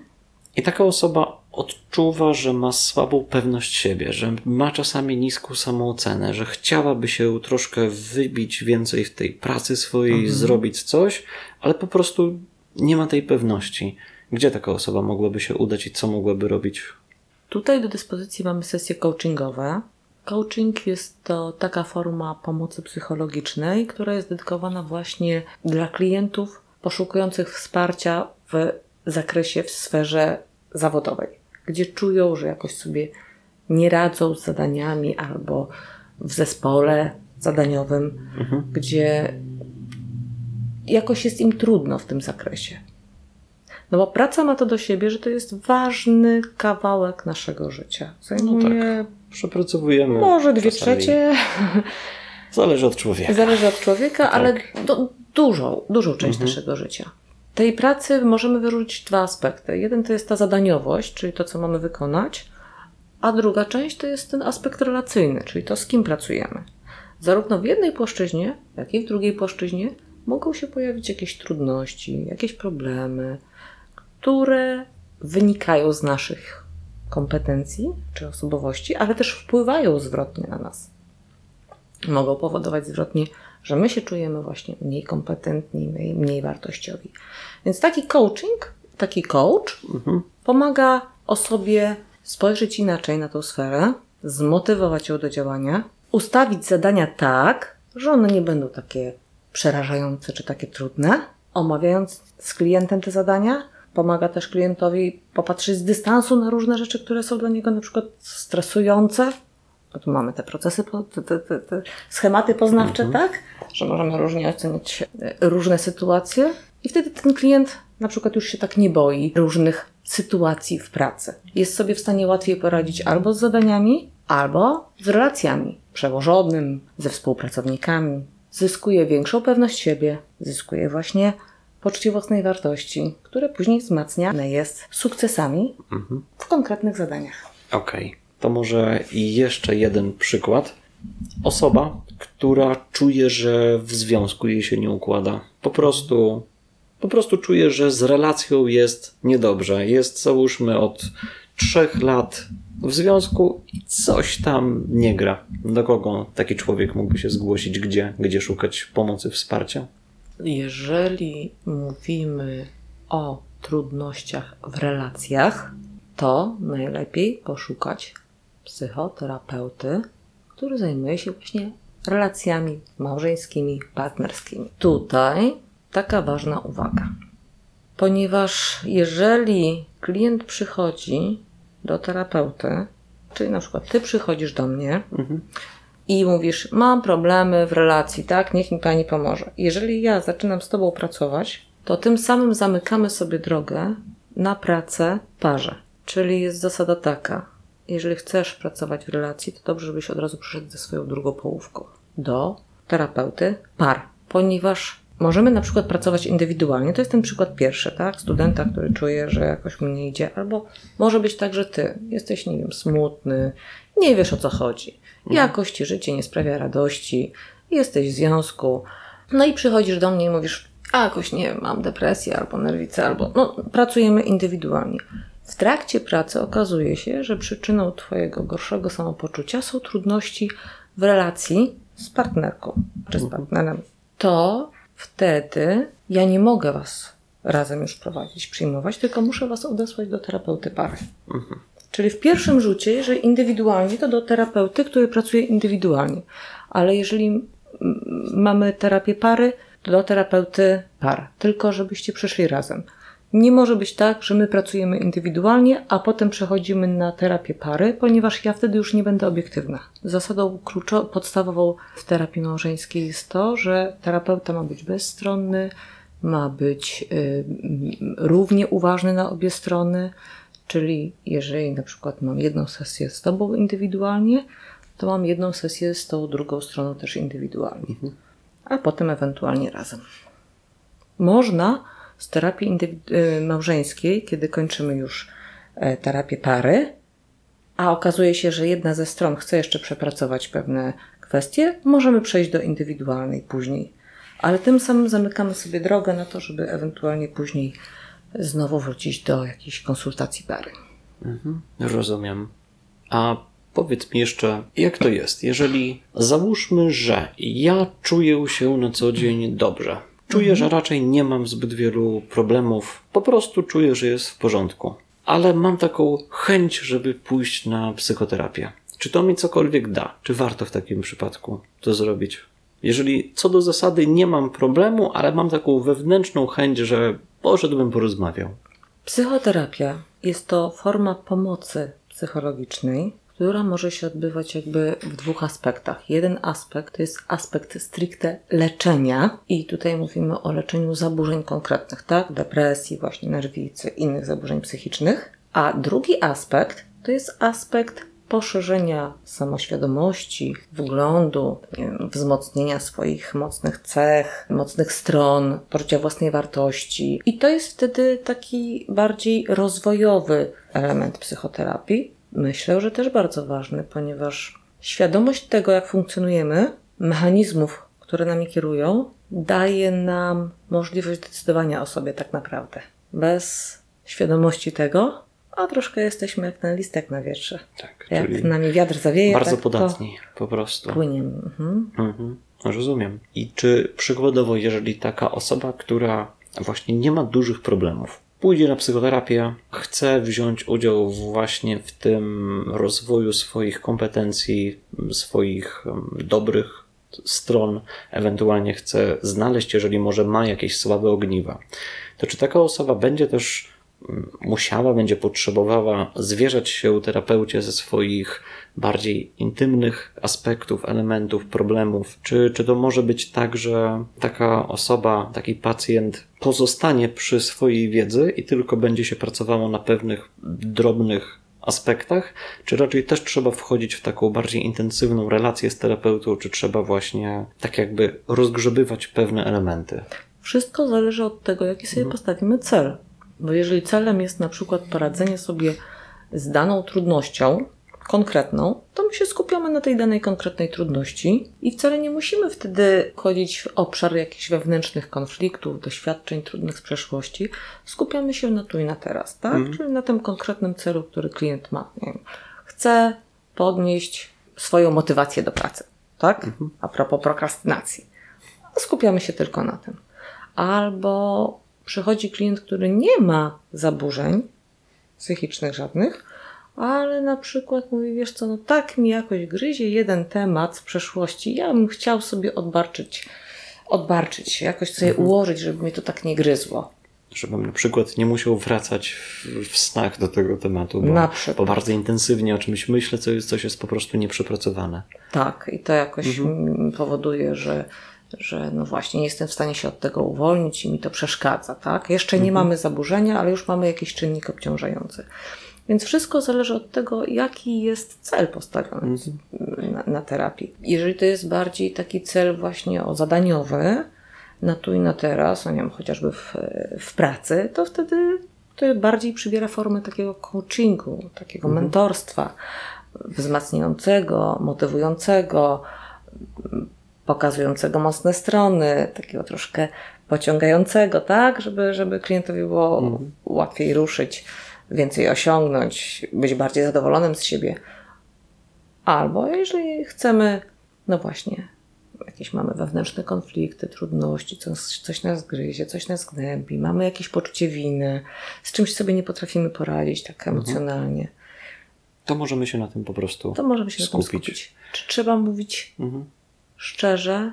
I taka osoba odczuwa, że ma słabą pewność siebie, że ma czasami niską samoocenę, że chciałaby się troszkę wybić więcej w tej pracy swojej, mhm. zrobić coś, ale po prostu nie ma tej pewności. Gdzie taka osoba mogłaby się udać i co mogłaby robić? Tutaj do dyspozycji mamy sesje coachingowe. Coaching jest to taka forma pomocy psychologicznej, która jest dedykowana właśnie dla klientów poszukujących wsparcia w zakresie, w sferze zawodowej, gdzie czują, że jakoś sobie nie radzą z zadaniami albo w zespole zadaniowym, mhm. gdzie jakoś jest im trudno w tym zakresie. No bo praca ma to do siebie, że to jest ważny kawałek naszego życia. Zajmuje... No tak. Przepracowujemy. Może dwie czasami. trzecie. Zależy od człowieka. Zależy od człowieka, tak. ale do, dużą, dużą część mhm. naszego życia. Tej pracy możemy wyróżnić dwa aspekty. Jeden to jest ta zadaniowość, czyli to, co mamy wykonać, a druga część to jest ten aspekt relacyjny, czyli to, z kim pracujemy. Zarówno w jednej płaszczyźnie, jak i w drugiej płaszczyźnie mogą się pojawić jakieś trudności, jakieś problemy, które wynikają z naszych kompetencji czy osobowości, ale też wpływają zwrotnie na nas. Mogą powodować zwrotnie, że my się czujemy właśnie mniej kompetentni, mniej, mniej wartościowi. Więc taki coaching, taki coach mhm. pomaga osobie spojrzeć inaczej na tą sferę, zmotywować ją do działania, ustawić zadania tak, że one nie będą takie przerażające czy takie trudne. Omawiając z klientem te zadania, Pomaga też klientowi popatrzeć z dystansu na różne rzeczy, które są dla niego na przykład stresujące. Tu mamy te procesy, te, te, te, te schematy poznawcze, mhm. tak? Że możemy różnie oceniać e, różne sytuacje. I wtedy ten klient na przykład już się tak nie boi różnych sytuacji w pracy. Jest sobie w stanie łatwiej poradzić albo z zadaniami, albo z relacjami przełożonym, ze współpracownikami. Zyskuje większą pewność siebie, zyskuje właśnie poczucie własnej wartości, które później wzmacniane jest sukcesami mhm. w konkretnych zadaniach. Okej, okay. to może jeszcze jeden przykład. Osoba, która czuje, że w związku jej się nie układa. Po prostu, po prostu czuje, że z relacją jest niedobrze. Jest, załóżmy, od trzech lat w związku i coś tam nie gra. Do kogo taki człowiek mógłby się zgłosić? Gdzie, gdzie szukać pomocy, wsparcia? Jeżeli mówimy o trudnościach w relacjach, to najlepiej poszukać psychoterapeuty, który zajmuje się właśnie relacjami małżeńskimi, partnerskimi. Tutaj taka ważna uwaga. Ponieważ jeżeli klient przychodzi do terapeuty, czyli na przykład ty przychodzisz do mnie mhm. I mówisz, mam problemy w relacji, tak, niech mi pani pomoże. Jeżeli ja zaczynam z tobą pracować, to tym samym zamykamy sobie drogę na pracę parze. Czyli jest zasada taka, jeżeli chcesz pracować w relacji, to dobrze, żebyś od razu przyszedł ze swoją drugą połówką do terapeuty par, ponieważ możemy na przykład pracować indywidualnie. To jest ten przykład pierwszy, tak? Studenta, który czuje, że jakoś mu nie idzie, albo może być tak, że ty jesteś, nie wiem, smutny, nie wiesz o co chodzi. Jakoś ci życie nie sprawia radości, jesteś w związku, no i przychodzisz do mnie i mówisz, a jakoś nie wiem, mam depresję albo nerwicę, albo no, pracujemy indywidualnie. W trakcie pracy okazuje się, że przyczyną Twojego gorszego samopoczucia są trudności w relacji z partnerką czy z partnerem. To wtedy ja nie mogę Was razem już prowadzić, przyjmować, tylko muszę Was odesłać do terapeuty pary. Czyli w pierwszym rzucie, jeżeli indywidualnie, to do terapeuty, który pracuje indywidualnie. Ale jeżeli mamy terapię pary, to do terapeuty par. Tylko żebyście przyszli razem. Nie może być tak, że my pracujemy indywidualnie, a potem przechodzimy na terapię pary, ponieważ ja wtedy już nie będę obiektywna. Zasadą kluczową, podstawową w terapii małżeńskiej jest to, że terapeuta ma być bezstronny, ma być y, równie uważny na obie strony, czyli jeżeli na przykład mam jedną sesję z Tobą indywidualnie, to mam jedną sesję z tą drugą stroną też indywidualnie, a potem ewentualnie razem. Można z terapii y, małżeńskiej, kiedy kończymy już e, terapię pary, a okazuje się, że jedna ze stron chce jeszcze przepracować pewne kwestie, możemy przejść do indywidualnej później. Ale tym samym zamykamy sobie drogę na to, żeby ewentualnie później znowu wrócić do jakiejś konsultacji pary. Mhm, rozumiem. A powiedz mi jeszcze, jak to jest, jeżeli załóżmy, że ja czuję się na co dzień dobrze, Czuję, że raczej nie mam zbyt wielu problemów. Po prostu czuję, że jest w porządku. Ale mam taką chęć, żeby pójść na psychoterapię. Czy to mi cokolwiek da? Czy warto w takim przypadku to zrobić? Jeżeli co do zasady nie mam problemu, ale mam taką wewnętrzną chęć, że poszedłbym porozmawiał. Psychoterapia jest to forma pomocy psychologicznej, która może się odbywać jakby w dwóch aspektach. Jeden aspekt to jest aspekt stricte leczenia i tutaj mówimy o leczeniu zaburzeń konkretnych, tak? Depresji, właśnie nerwicy, innych zaburzeń psychicznych. A drugi aspekt to jest aspekt poszerzenia samoświadomości, wglądu, wiem, wzmocnienia swoich mocnych cech, mocnych stron, poczucia własnej wartości. I to jest wtedy taki bardziej rozwojowy element psychoterapii, myślę, że też bardzo ważny, ponieważ świadomość tego, jak funkcjonujemy, mechanizmów, które nami kierują, daje nam możliwość decydowania o sobie tak naprawdę. Bez świadomości tego, a troszkę jesteśmy jak ten listek na wietrze. Tak, jak nami wiatr zawieje, bardzo tak podatni po prostu. Płyniemy. Mhm. Mhm. Rozumiem. I czy przykładowo, jeżeli taka osoba, która właśnie nie ma dużych problemów, pójdzie na psychoterapię, chce wziąć udział właśnie w tym rozwoju swoich kompetencji, swoich dobrych stron, ewentualnie chce znaleźć, jeżeli może ma jakieś słabe ogniwa, to czy taka osoba będzie też musiała, będzie potrzebowała zwierzać się terapeucie ze swoich bardziej intymnych aspektów, elementów, problemów? Czy, czy to może być tak, że taka osoba, taki pacjent pozostanie przy swojej wiedzy i tylko będzie się pracowało na pewnych drobnych aspektach, czy raczej też trzeba wchodzić w taką bardziej intensywną relację z terapeutą, czy trzeba właśnie tak jakby rozgrzebywać pewne elementy? Wszystko zależy od tego, jaki sobie mhm. postawimy cel. Bo jeżeli celem jest na przykład poradzenie sobie z daną trudnością, konkretną, to my się skupiamy na tej danej konkretnej trudności i wcale nie musimy wtedy chodzić w obszar jakichś wewnętrznych konfliktów, doświadczeń trudnych z przeszłości. Skupiamy się na tu i na teraz, tak? Mhm. Czyli na tym konkretnym celu, który klient ma. Nie wiem, chce podnieść swoją motywację do pracy, tak? Mhm. A propos prokrastynacji. Skupiamy się tylko na tym. Albo przychodzi klient, który nie ma zaburzeń psychicznych żadnych, ale na przykład mówi, wiesz co, no tak mi jakoś gryzie jeden temat z przeszłości, ja bym chciał sobie odbarczyć, odbarczyć się, jakoś sobie mhm. ułożyć, żeby mnie to tak nie gryzło. żebym na przykład nie musiał wracać w, w snach do tego tematu, bo, bo bardzo intensywnie o czymś myślę, co jest, coś jest po prostu nieprzepracowane. Tak, i to jakoś mm, powoduje, że, że no właśnie nie jestem w stanie się od tego uwolnić i mi to przeszkadza, tak? Jeszcze nie mamy zaburzenia, ale już mamy jakiś czynnik obciążający. Więc wszystko zależy od tego, jaki jest cel postawiony na, na terapii. Jeżeli to jest bardziej taki cel właśnie o zadaniowy, na tu i na teraz, no nie wiem, chociażby w, w pracy, to wtedy to bardziej przybiera formę takiego coachingu, takiego mentorstwa wzmacniającego, motywującego, pokazującego mocne strony, takiego troszkę pociągającego, tak, żeby, żeby klientowi było łatwiej ruszyć, więcej osiągnąć, być bardziej zadowolonym z siebie. Albo jeżeli chcemy, no właśnie, jakieś mamy wewnętrzne konflikty, trudności, coś, coś nas gryzie, coś nas gnębi, mamy jakieś poczucie winy, z czymś sobie nie potrafimy poradzić tak emocjonalnie, To możemy się na tym po prostu to możemy się na tym skupić. skupić. Czy trzeba mówić Mhm. Szczerze?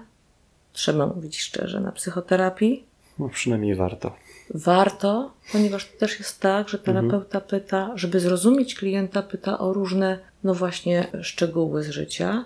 Trzeba mówić szczerze na psychoterapii. No, przynajmniej warto. Warto, ponieważ to też jest tak, że terapeuta pyta, żeby zrozumieć klienta, pyta o różne, no właśnie, szczegóły z życia,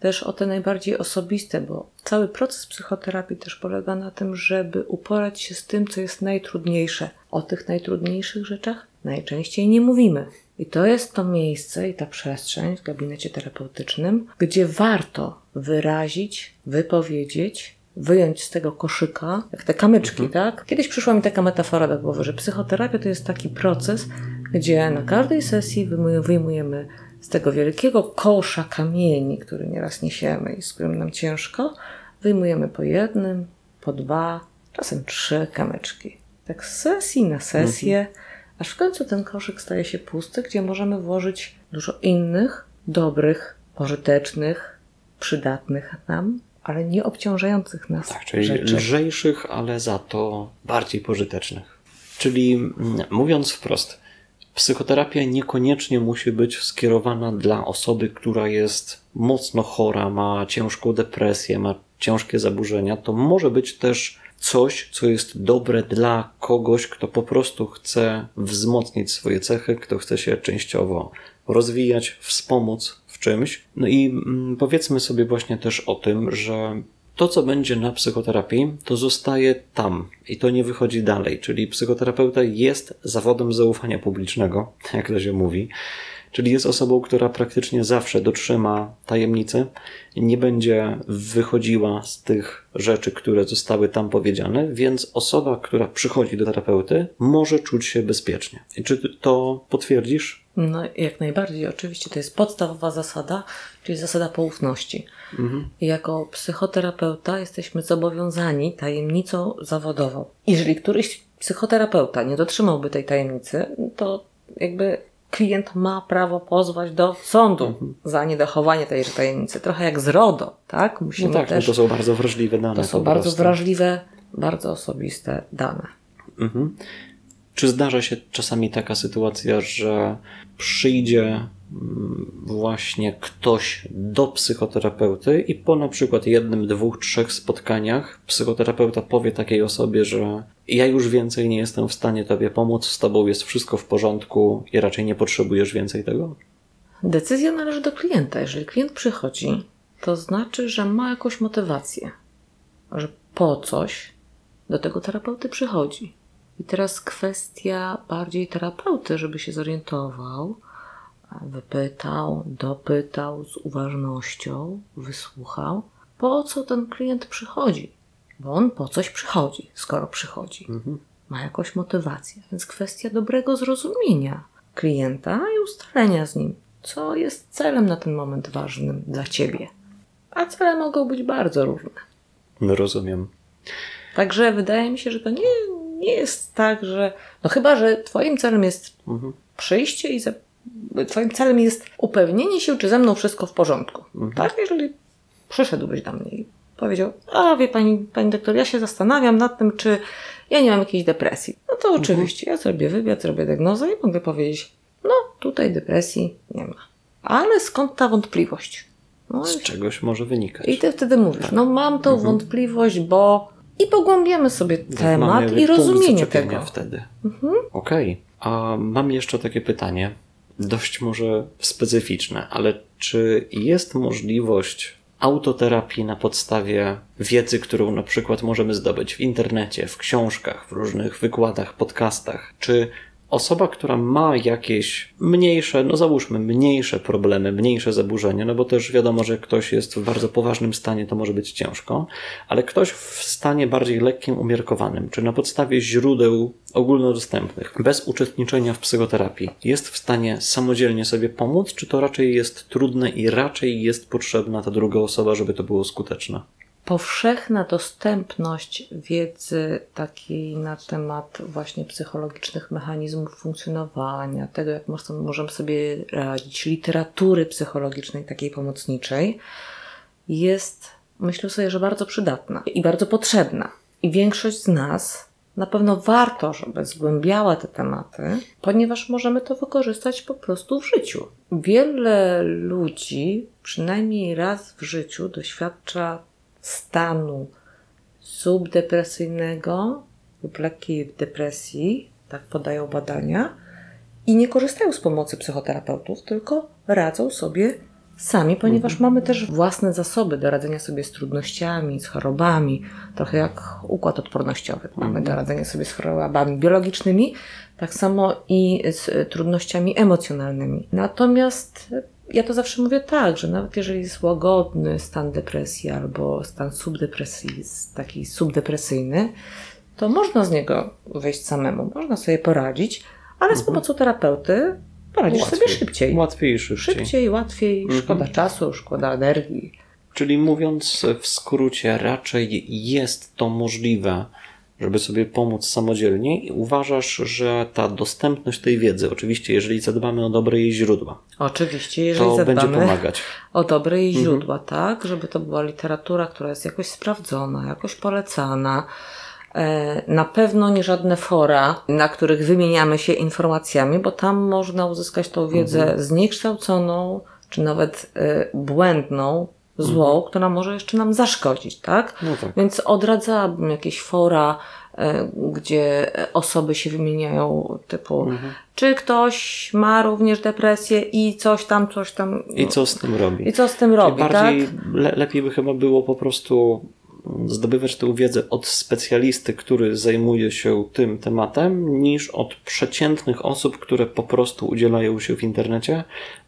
też o te najbardziej osobiste, bo cały proces psychoterapii też polega na tym, żeby uporać się z tym, co jest najtrudniejsze. O tych najtrudniejszych rzeczach najczęściej nie mówimy. I to jest to miejsce i ta przestrzeń w gabinecie terapeutycznym, gdzie warto wyrazić, wypowiedzieć, wyjąć z tego koszyka, jak te kamyczki, tak? Kiedyś przyszła mi taka metafora do głowy, że psychoterapia to jest taki proces, gdzie na każdej sesji wyjmuj- wyjmujemy z tego wielkiego kosza kamieni, który nieraz niesiemy i z którym nam ciężko, wyjmujemy po jednym, po dwa, czasem trzy kamyczki. Tak z sesji na sesję, aż w końcu ten koszyk staje się pusty, gdzie możemy włożyć dużo innych, dobrych, pożytecznych, przydatnych nam, ale nie obciążających nas Tak, czyli rzeczy. lżejszych, ale za to bardziej pożytecznych. Czyli mm, mówiąc wprost, psychoterapia niekoniecznie musi być skierowana dla osoby, która jest mocno chora, ma ciężką depresję, ma ciężkie zaburzenia. To może być też coś, co jest dobre dla kogoś, kto po prostu chce wzmocnić swoje cechy, kto chce się częściowo rozwijać, wspomóc w czymś. No i mm, powiedzmy sobie właśnie też o tym, że to, co będzie na psychoterapii, to zostaje tam i to nie wychodzi dalej. Czyli psychoterapeuta jest zawodem zaufania publicznego, [laughs] jak to się mówi. Czyli jest osobą, która praktycznie zawsze dotrzyma tajemnicy, nie będzie wychodziła z tych rzeczy, które zostały tam powiedziane, więc osoba, która przychodzi do terapeuty, może czuć się bezpiecznie. I czy to potwierdzisz? No, jak najbardziej, oczywiście, to jest podstawowa zasada, czyli zasada poufności. I jako psychoterapeuta jesteśmy zobowiązani tajemnicą zawodową. Jeżeli któryś psychoterapeuta nie dotrzymałby tej tajemnicy, to jakby klient ma prawo pozwać do sądu za niedochowanie tejże tajemnicy. Trochę jak z RODO, tak? Musimy No tak, no też... to są bardzo wrażliwe dane. to są bardzo wrażliwe, bardzo osobiste dane. Mhm. Czy zdarza się czasami taka sytuacja, że przyjdzie właśnie ktoś do psychoterapeuty i po na przykład jednym, dwóch, trzech spotkaniach psychoterapeuta powie takiej osobie, że ja już więcej nie jestem w stanie tobie pomóc, z tobą jest wszystko w porządku i raczej nie potrzebujesz więcej tego? Decyzja należy do klienta. Jeżeli klient przychodzi, to znaczy, że ma jakąś motywację, że po coś do tego terapeuty przychodzi. I teraz kwestia bardziej terapeuty, żeby się zorientował, wypytał, dopytał z uważnością, wysłuchał, po co ten klient przychodzi. Bo on po coś przychodzi, skoro przychodzi. Ma jakąś motywację. Więc kwestia dobrego zrozumienia klienta i ustalenia z nim, co jest celem na ten moment ważnym dla ciebie. A cele mogą być bardzo różne. No rozumiem. Także wydaje mi się, że to nie, nie jest tak, że. No chyba, że Twoim celem jest przyjście i za, Twoim celem jest upewnienie się, czy ze mną wszystko w porządku. Tak? Jeżeli przyszedłbyś do mnie i powiedział: A wie pani, pani doktor, ja się zastanawiam nad tym, czy ja nie mam jakiejś depresji. No to oczywiście, ja zrobię wywiad, zrobię diagnozę i mogę powiedzieć: No, tutaj depresji nie ma. Ale skąd ta wątpliwość? No Z czegoś może wynikać. i ty wtedy mówisz, no mam tą wątpliwość, bo i pogłębiamy sobie temat i rozumienie tego. wtedy. Mhm. Okej. Okay. A mam jeszcze takie pytanie, dość może specyficzne, ale czy jest możliwość autoterapii na podstawie wiedzy, którą na przykład możemy zdobyć w internecie, w książkach, w różnych wykładach, podcastach? Czy osoba, która ma jakieś mniejsze, no załóżmy, mniejsze problemy, mniejsze zaburzenia, no bo też wiadomo, że ktoś jest w bardzo poważnym stanie, to może być ciężko, ale ktoś w stanie bardziej lekkim, umiarkowanym, czy na podstawie źródeł ogólnodostępnych, bez uczestniczenia w psychoterapii, jest w stanie samodzielnie sobie pomóc, czy to raczej jest trudne i raczej jest potrzebna ta druga osoba, żeby to było skuteczne? Powszechna dostępność wiedzy takiej na temat właśnie psychologicznych mechanizmów funkcjonowania, tego jak możemy sobie radzić, literatury psychologicznej, takiej pomocniczej, jest myślę sobie, że bardzo przydatna i bardzo potrzebna. I większość z nas na pewno warto, żeby zgłębiała te tematy, ponieważ możemy to wykorzystać po prostu w życiu. Wiele ludzi przynajmniej raz w życiu doświadcza stanu subdepresyjnego lub lekkiej depresji, tak podają badania, i nie korzystają z pomocy psychoterapeutów, tylko radzą sobie sami, ponieważ mhm. mamy też własne zasoby do radzenia sobie z trudnościami, z chorobami, trochę jak układ odpornościowy. Mamy do mhm. radzenia sobie z chorobami biologicznymi, tak samo i z trudnościami emocjonalnymi. Natomiast ja to zawsze mówię tak, że nawet jeżeli jest łagodny stan depresji albo stan subdepresji, taki subdepresyjny, to można z niego wyjść samemu, można sobie poradzić, ale z mhm. pomocą terapeuty poradzisz łatwiej, sobie szybciej. Łatwiej i szybciej. Szybciej, łatwiej, mhm. szkoda czasu, szkoda energii. Czyli mówiąc w skrócie, raczej jest to możliwe, żeby sobie pomóc samodzielnie i uważasz, że ta dostępność tej wiedzy, oczywiście jeżeli zadbamy o dobre jej źródła, oczywiście, jeżeli to zadbamy będzie pomagać. o dobre jej mhm. źródła, mhm. tak, żeby to była literatura, która jest jakoś sprawdzona, jakoś polecana, e, na pewno nie żadne fora, na których wymieniamy się informacjami, bo tam można uzyskać tą wiedzę mhm. zniekształconą, czy nawet e, błędną, zło, mhm. która może jeszcze nam zaszkodzić, tak? No tak? Więc odradzałabym jakieś fora, e, gdzie osoby się wymieniają, typu, mhm. czy ktoś ma również depresję i coś tam, coś tam. I co z tym robi? I co z tym robi, bardziej tak? Le lepiej by chyba było po prostu zdobywać tę wiedzę od specjalisty, który zajmuje się tym tematem, niż od przeciętnych osób, które po prostu udzielają się w internecie,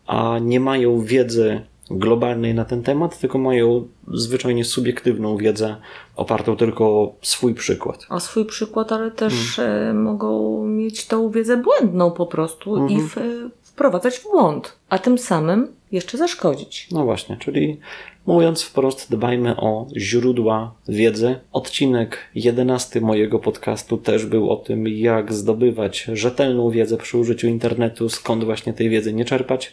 a nie mają wiedzy globalnej na ten temat, tylko mają zwyczajnie subiektywną wiedzę opartą tylko o swój przykład. O swój przykład, ale też hmm. mogą mieć tą wiedzę błędną po prostu i mhm. w, wprowadzać w błąd, a tym samym jeszcze zaszkodzić. No właśnie, czyli mówiąc wprost, dbajmy o źródła wiedzy. Odcinek jedenasty mojego podcastu też był o tym, jak zdobywać rzetelną wiedzę przy użyciu internetu, skąd właśnie tej wiedzy nie czerpać.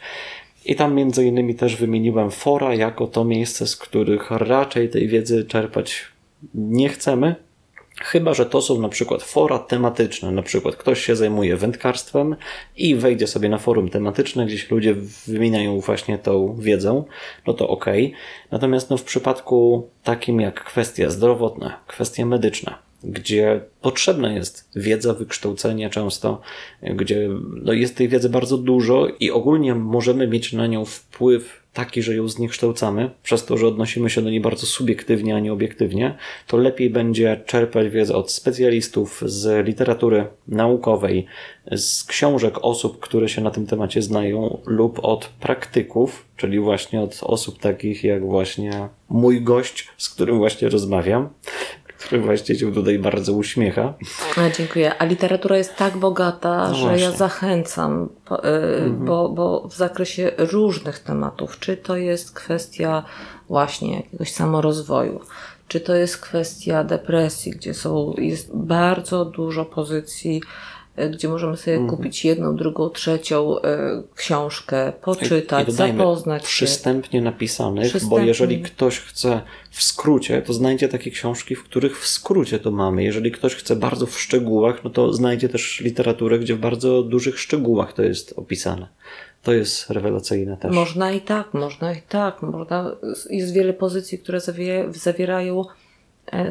I tam między innymi też wymieniłem fora jako to miejsce, z których raczej tej wiedzy czerpać nie chcemy, Chyba, że to są na przykład fora tematyczne, na przykład ktoś się zajmuje wędkarstwem i wejdzie sobie na forum tematyczne, gdzieś ludzie wymieniają właśnie tą wiedzę, no to ok. Natomiast no, w przypadku takim jak kwestie zdrowotne, kwestie medyczne, gdzie potrzebna jest wiedza, wykształcenie często, gdzie no jest tej wiedzy bardzo dużo i ogólnie możemy mieć na nią wpływ taki, że ją zniekształcamy, przez to, że odnosimy się do niej bardzo subiektywnie, a nie obiektywnie, to lepiej będzie czerpać wiedzę od specjalistów z literatury naukowej, z książek osób, które się na tym temacie znają, lub od praktyków, czyli właśnie od osób takich jak właśnie mój gość, z którym właśnie rozmawiam który właśnie się tutaj bardzo uśmiecha. A, dziękuję. A literatura jest tak bogata, no że właśnie. ja zachęcam, bo, y, mhm. bo, bo w zakresie różnych tematów, czy to jest kwestia właśnie jakiegoś samorozwoju, czy to jest kwestia depresji, gdzie są, jest bardzo dużo pozycji gdzie możemy sobie mhm. kupić jedną, drugą, trzecią e, książkę, poczytać, I, i zapoznać się. Przystępnie napisanych, Przystępnie. bo jeżeli ktoś chce w skrócie, to znajdzie takie książki, w których w skrócie to mamy. Jeżeli ktoś chce bardzo w szczegółach, no to znajdzie też literaturę, gdzie w bardzo dużych szczegółach to jest opisane. To jest rewelacyjne też. Można i tak, można i tak. Można, jest wiele pozycji, które zawierają e,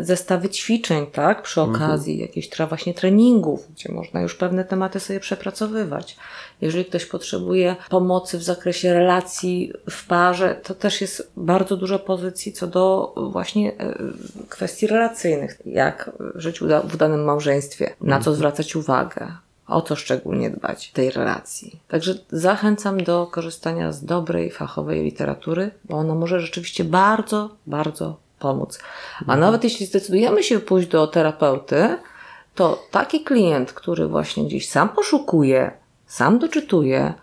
zestawy ćwiczeń, tak, przy okazji mhm. jakichś właśnie treningów, gdzie można już pewne tematy sobie przepracowywać. Jeżeli ktoś potrzebuje pomocy w zakresie relacji w parze, to też jest bardzo dużo pozycji co do właśnie e, kwestii relacyjnych, jak żyć w danym małżeństwie, na co mhm. zwracać uwagę, o co szczególnie dbać w tej relacji. Także zachęcam do korzystania z dobrej, fachowej literatury, bo ona może rzeczywiście bardzo, bardzo pomóc. A mhm. nawet jeśli zdecydujemy się pójść do terapeuty, to taki klient, który właśnie gdzieś sam poszukuje, sam doczytuje,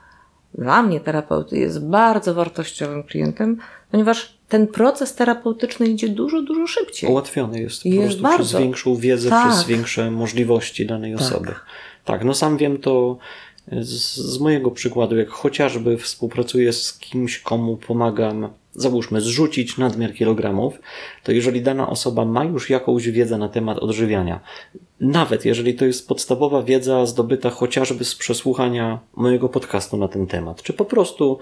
dla mnie terapeuty jest bardzo wartościowym klientem, ponieważ ten proces terapeutyczny idzie dużo, dużo szybciej. Ułatwiony jest po jest prostu bardzo. przez większą wiedzę, tak. przez większe możliwości danej tak. osoby. Tak, no sam wiem to z, z mojego przykładu, jak chociażby współpracuję z kimś, komu pomagam, załóżmy, zrzucić nadmiar kilogramów, to jeżeli dana osoba ma już jakąś wiedzę na temat odżywiania, nawet jeżeli to jest podstawowa wiedza zdobyta chociażby z przesłuchania mojego podcastu na ten temat, czy po prostu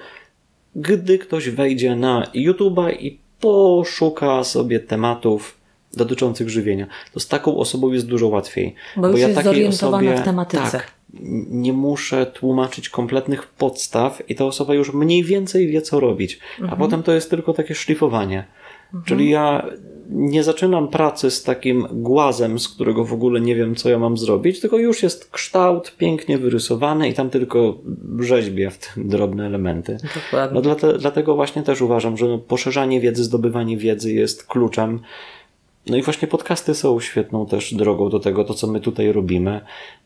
gdy ktoś wejdzie na YouTube'a i poszuka sobie tematów dotyczących żywienia, to z taką osobą jest dużo łatwiej. Bo, bo ja jest takiej osobie w tematyce. Tak, nie muszę tłumaczyć kompletnych podstaw i ta osoba już mniej więcej wie, co robić. Mhm. A potem to jest tylko takie szlifowanie. Mhm. Czyli ja nie zaczynam pracy z takim głazem, z którego w ogóle nie wiem, co ja mam zrobić, tylko już jest kształt pięknie wyrysowany i tam tylko rzeźbię w tym drobne elementy. Dokładnie. No dlate, dlatego właśnie też uważam, że poszerzanie wiedzy, zdobywanie wiedzy jest kluczem no i właśnie podcasty są świetną też drogą do tego, to co my tutaj robimy.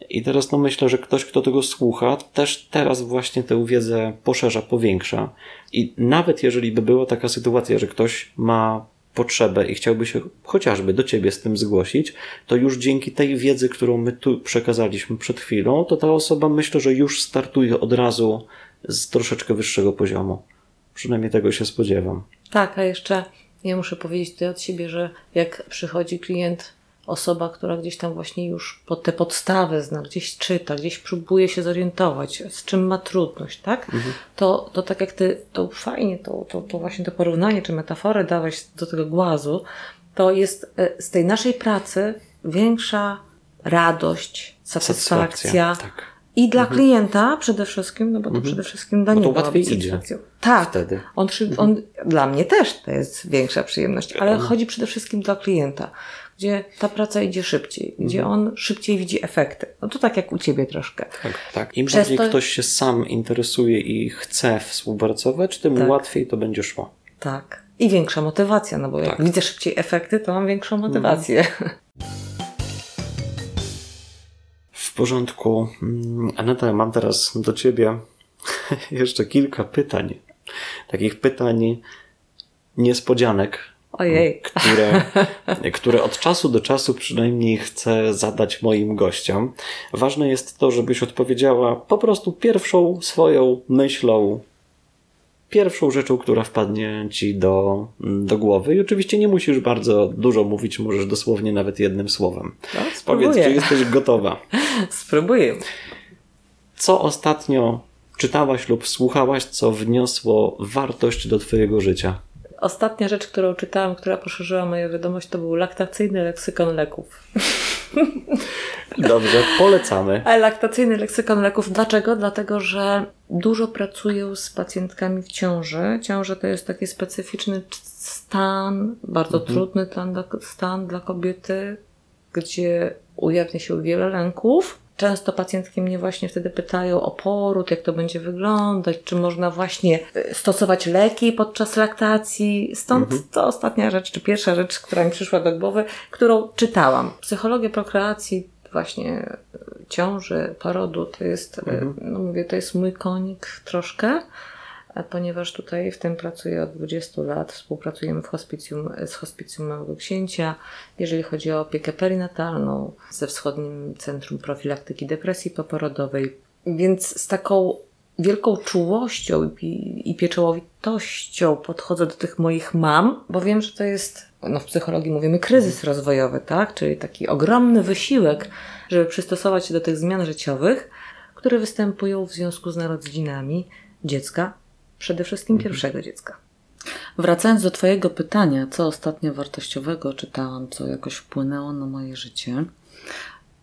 I teraz no myślę, że ktoś, kto tego słucha, też teraz właśnie tę wiedzę poszerza, powiększa. I nawet jeżeli by była taka sytuacja, że ktoś ma potrzebę i chciałby się chociażby do ciebie z tym zgłosić, to już dzięki tej wiedzy, którą my tu przekazaliśmy przed chwilą, to ta osoba myślę, że już startuje od razu z troszeczkę wyższego poziomu. Przynajmniej tego się spodziewam. Tak, a jeszcze ja muszę powiedzieć tutaj od siebie, że jak przychodzi klient, osoba, która gdzieś tam właśnie już po te podstawy zna, gdzieś czyta, gdzieś próbuje się zorientować, z czym ma trudność, tak? Mhm. To, to tak jak ty, to fajnie, to, to, to właśnie to porównanie czy metaforę dałeś do tego głazu, to jest e, z tej naszej pracy większa radość, satysfakcja. satysfakcja tak i dla mhm. klienta przede wszystkim, no bo to mhm. przede wszystkim dla niego. To łatwiej idzie. Tak. Wtedy. On, mhm. on, dla mnie też to jest większa przyjemność, ale mhm. chodzi przede wszystkim dla klienta, gdzie ta praca idzie szybciej, gdzie mhm. on szybciej widzi efekty. No to tak jak u ciebie troszkę. Tak, tak. Im Przez bardziej to... ktoś się sam interesuje i chce współpracować, tym tak. łatwiej to będzie szło. Tak. I większa motywacja, no bo jak tak. widzę szybciej efekty, to mam większą motywację. [laughs] Porządku. Mm, Aneta, mam teraz do Ciebie [laughs] jeszcze kilka pytań. Takich pytań niespodzianek. Ojej. Które, [laughs] które od czasu do czasu przynajmniej chcę zadać moim gościom. Ważne jest to, żebyś odpowiedziała po prostu pierwszą swoją myślą, pierwszą rzeczą, która wpadnie ci do, do głowy. I oczywiście nie musisz bardzo dużo mówić, możesz dosłownie nawet jednym słowem. No, Powiedz, czy jesteś gotowa. [laughs] Spróbuję. Co ostatnio czytałaś lub słuchałaś, co wniosło wartość do Twojego życia? Ostatnia rzecz, którą czytałam, która poszerzyła moją wiadomość, to był laktacyjny leksykon leków. [laughs] [laughs] Dobrze, polecamy. Laktacyjny leksykon leków. Dlaczego? Dlatego, że dużo pracuję z pacjentkami w ciąży. Ciąża to jest taki specyficzny stan, bardzo mhm. trudny stan dla kobiety, gdzie ujawnia się wiele lęków. Często pacjentki mnie właśnie wtedy pytają o poród, jak to będzie wyglądać, czy można właśnie e, stosować leki podczas laktacji. Stąd mhm. to ostatnia rzecz, czy pierwsza rzecz, która mi przyszła do głowy, którą czytałam. Psychologia prokreacji, właśnie e, ciąży, porodu, to jest, e, mhm. no mówię, to jest mój konik troszkę ponieważ tutaj w tym pracuję od 20 lat. Współpracujemy w hospicjum, z Hospicjum Małego Księcia, jeżeli chodzi o opiekę perinatalną, ze Wschodnim Centrum Profilaktyki Depresji Poporodowej. Więc z taką wielką czułością i, pieczołowitością podchodzę do tych moich mam, bo wiem, że to jest, no w psychologii mówimy kryzys rozwojowy, tak? Czyli taki ogromny wysiłek, żeby przystosować się do tych zmian życiowych, które występują w związku z narodzinami dziecka, przede wszystkim mhm. pierwszego dziecka. Wracając do Twojego pytania, co ostatnio wartościowego czytałam, co jakoś wpłynęło na moje życie,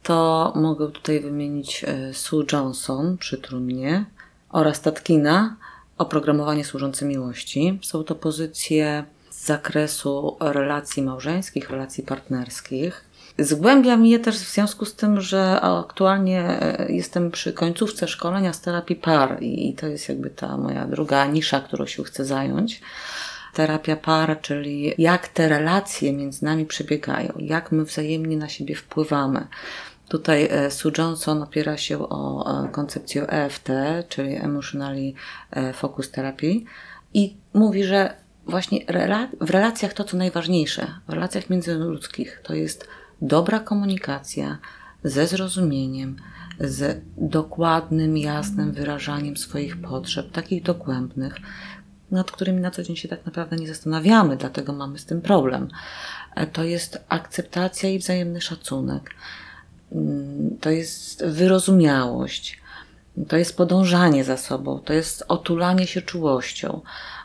to mogę tutaj wymienić e, Sue Johnson przy trumnie oraz Tatkina oprogramowanie służące miłości. Są to pozycje z zakresu relacji małżeńskich, relacji partnerskich. Zgłębiam je też w związku z tym, że aktualnie e, jestem przy końcówce szkolenia z terapii par i to jest jakby ta moja druga nisza, którą się chcę zająć. Terapia par, czyli jak te relacje między nami przebiegają, jak my wzajemnie na siebie wpływamy. Tutaj e, Sue Johnson opiera się o e, koncepcję EFT, czyli Emotionally Focus Therapy i mówi, że właśnie w relacjach to, co najważniejsze, w relacjach międzyludzkich, to jest dobra komunikacja ze zrozumieniem, z dokładnym, jasnym wyrażaniem swoich potrzeb, takich dogłębnych, nad którymi na co dzień się tak naprawdę nie zastanawiamy, dlatego mamy z tym problem. E, to jest akceptacja i wzajemny szacunek. Mm, to jest wyrozumiałość. To jest podążanie za sobą, to jest otulanie się czułością.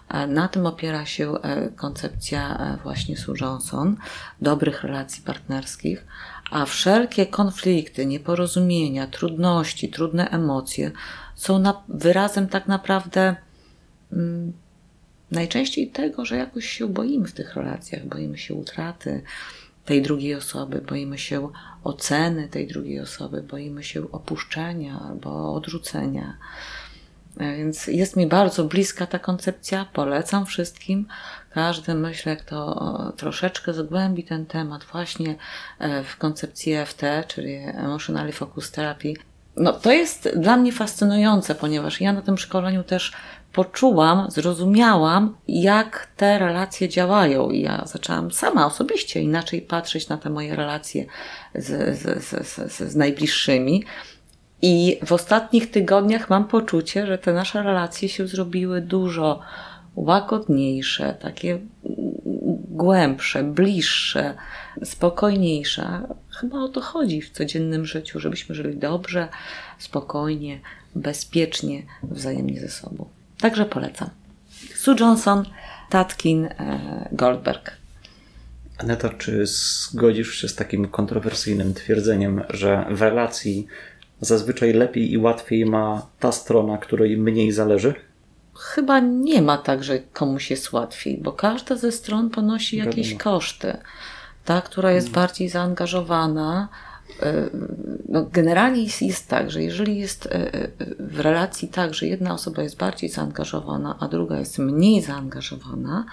E, na tym opiera się e, koncepcja e, właśnie Sue Johnson, dobrych relacji partnerskich, a wszelkie konflikty, nieporozumienia, trudności, trudne emocje są na, wyrazem tak naprawdę mm, najczęściej tego, że jakoś się boimy w tych relacjach, boimy się utraty tej drugiej osoby, boimy się oceny tej drugiej osoby, boimy się opuszczenia albo odrzucenia. Więc jest mi bardzo bliska ta koncepcja, polecam wszystkim. Każdy myślę, kto troszeczkę zgłębi ten temat właśnie e, w koncepcji EFT, czyli Emotionally Focus Therapy. No, to jest dla mnie fascynujące, ponieważ ja na tym szkoleniu też poczułam, zrozumiałam, jak te relacje działają. I ja zaczęłam sama osobiście inaczej patrzeć na te moje relacje z, z, z, z, z najbliższymi. I w ostatnich tygodniach mam poczucie, że te nasze relacje się zrobiły dużo łagodniejsze, takie głębsze, bliższe, spokojniejsze. Chyba o to chodzi w codziennym życiu, żebyśmy żyli dobrze, spokojnie, bezpiecznie, wzajemnie ze sobą. Także polecam. Sue Johnson, Tatkin, e, Goldberg. Aneta, czy zgodzisz się z takim kontrowersyjnym twierdzeniem, że w relacji zazwyczaj lepiej i łatwiej ma ta strona, której mniej zależy? Chyba nie ma tak, że komuś jest łatwiej, bo każda ze stron ponosi jakieś Wiadomo. koszty. Ta, która jest hmm. bardziej zaangażowana, e, no generalnie jest, jest, tak, że jeżeli jest e, e, w relacji tak, że jedna osoba jest bardziej zaangażowana, a druga jest mniej zaangażowana,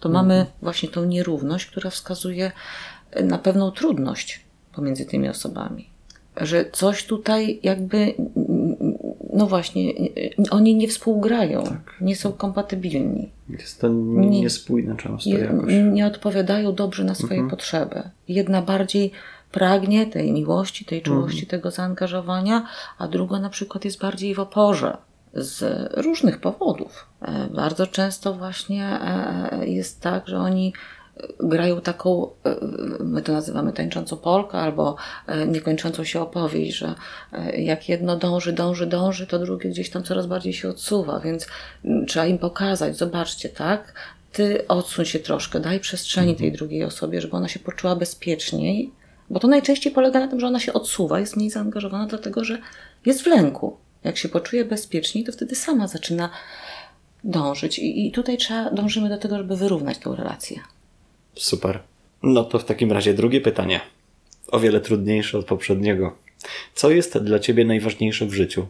to hmm. mamy właśnie tą nierówność, która wskazuje na pewną trudność pomiędzy tymi osobami że coś tutaj jakby, no właśnie, oni nie współgrają, tak. nie są kompatybilni. Jest to niespójne często jakoś. Nie odpowiadają dobrze na swoje mhm. potrzeby. Jedna bardziej pragnie tej miłości, tej czułości, mhm. tego zaangażowania, a druga na przykład jest bardziej w oporze z różnych powodów. E, bardzo często właśnie e, jest tak, że oni grają taką, e, my to nazywamy tańczącą polkę albo e, niekończącą się opowieść, że e, jak jedno dąży, dąży, dąży, to drugie gdzieś tam coraz bardziej się odsuwa, więc trzeba im pokazać, zobaczcie, tak? Ty odsuń się troszkę, daj przestrzeni tej drugiej osobie, żeby ona się poczuła bezpieczniej, bo to najczęściej polega na tym, że ona się odsuwa, jest mniej zaangażowana, dlatego że jest w lęku. Jak się poczuje bezpieczniej, to wtedy sama zaczyna dążyć. I, i tutaj trzeba, dążymy do tego, żeby wyrównać tę relację. Super. No to w takim razie drugie pytanie. O wiele trudniejsze od poprzedniego. Co jest dla ciebie najważniejsze w życiu?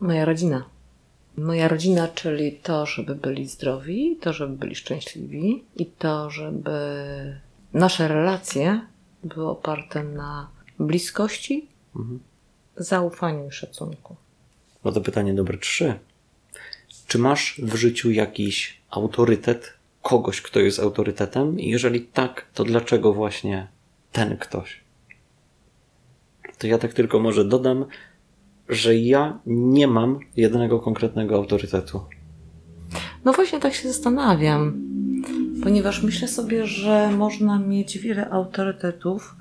Moja rodzina. Moja rodzina, czyli to, żeby byli zdrowi, to, żeby byli szczęśliwi i to, żeby nasze relacje były oparte na bliskości, mhm. zaufaniu i szacunku. No to pytanie numer trzy. Czy masz w życiu jakiś autorytet, kogoś, kto jest autorytetem? I jeżeli tak, to dlaczego właśnie ten ktoś? To ja tak tylko może dodam, że ja nie mam jednego konkretnego autorytetu. No właśnie tak się zastanawiam, ponieważ myślę sobie, że można mieć wiele autorytetów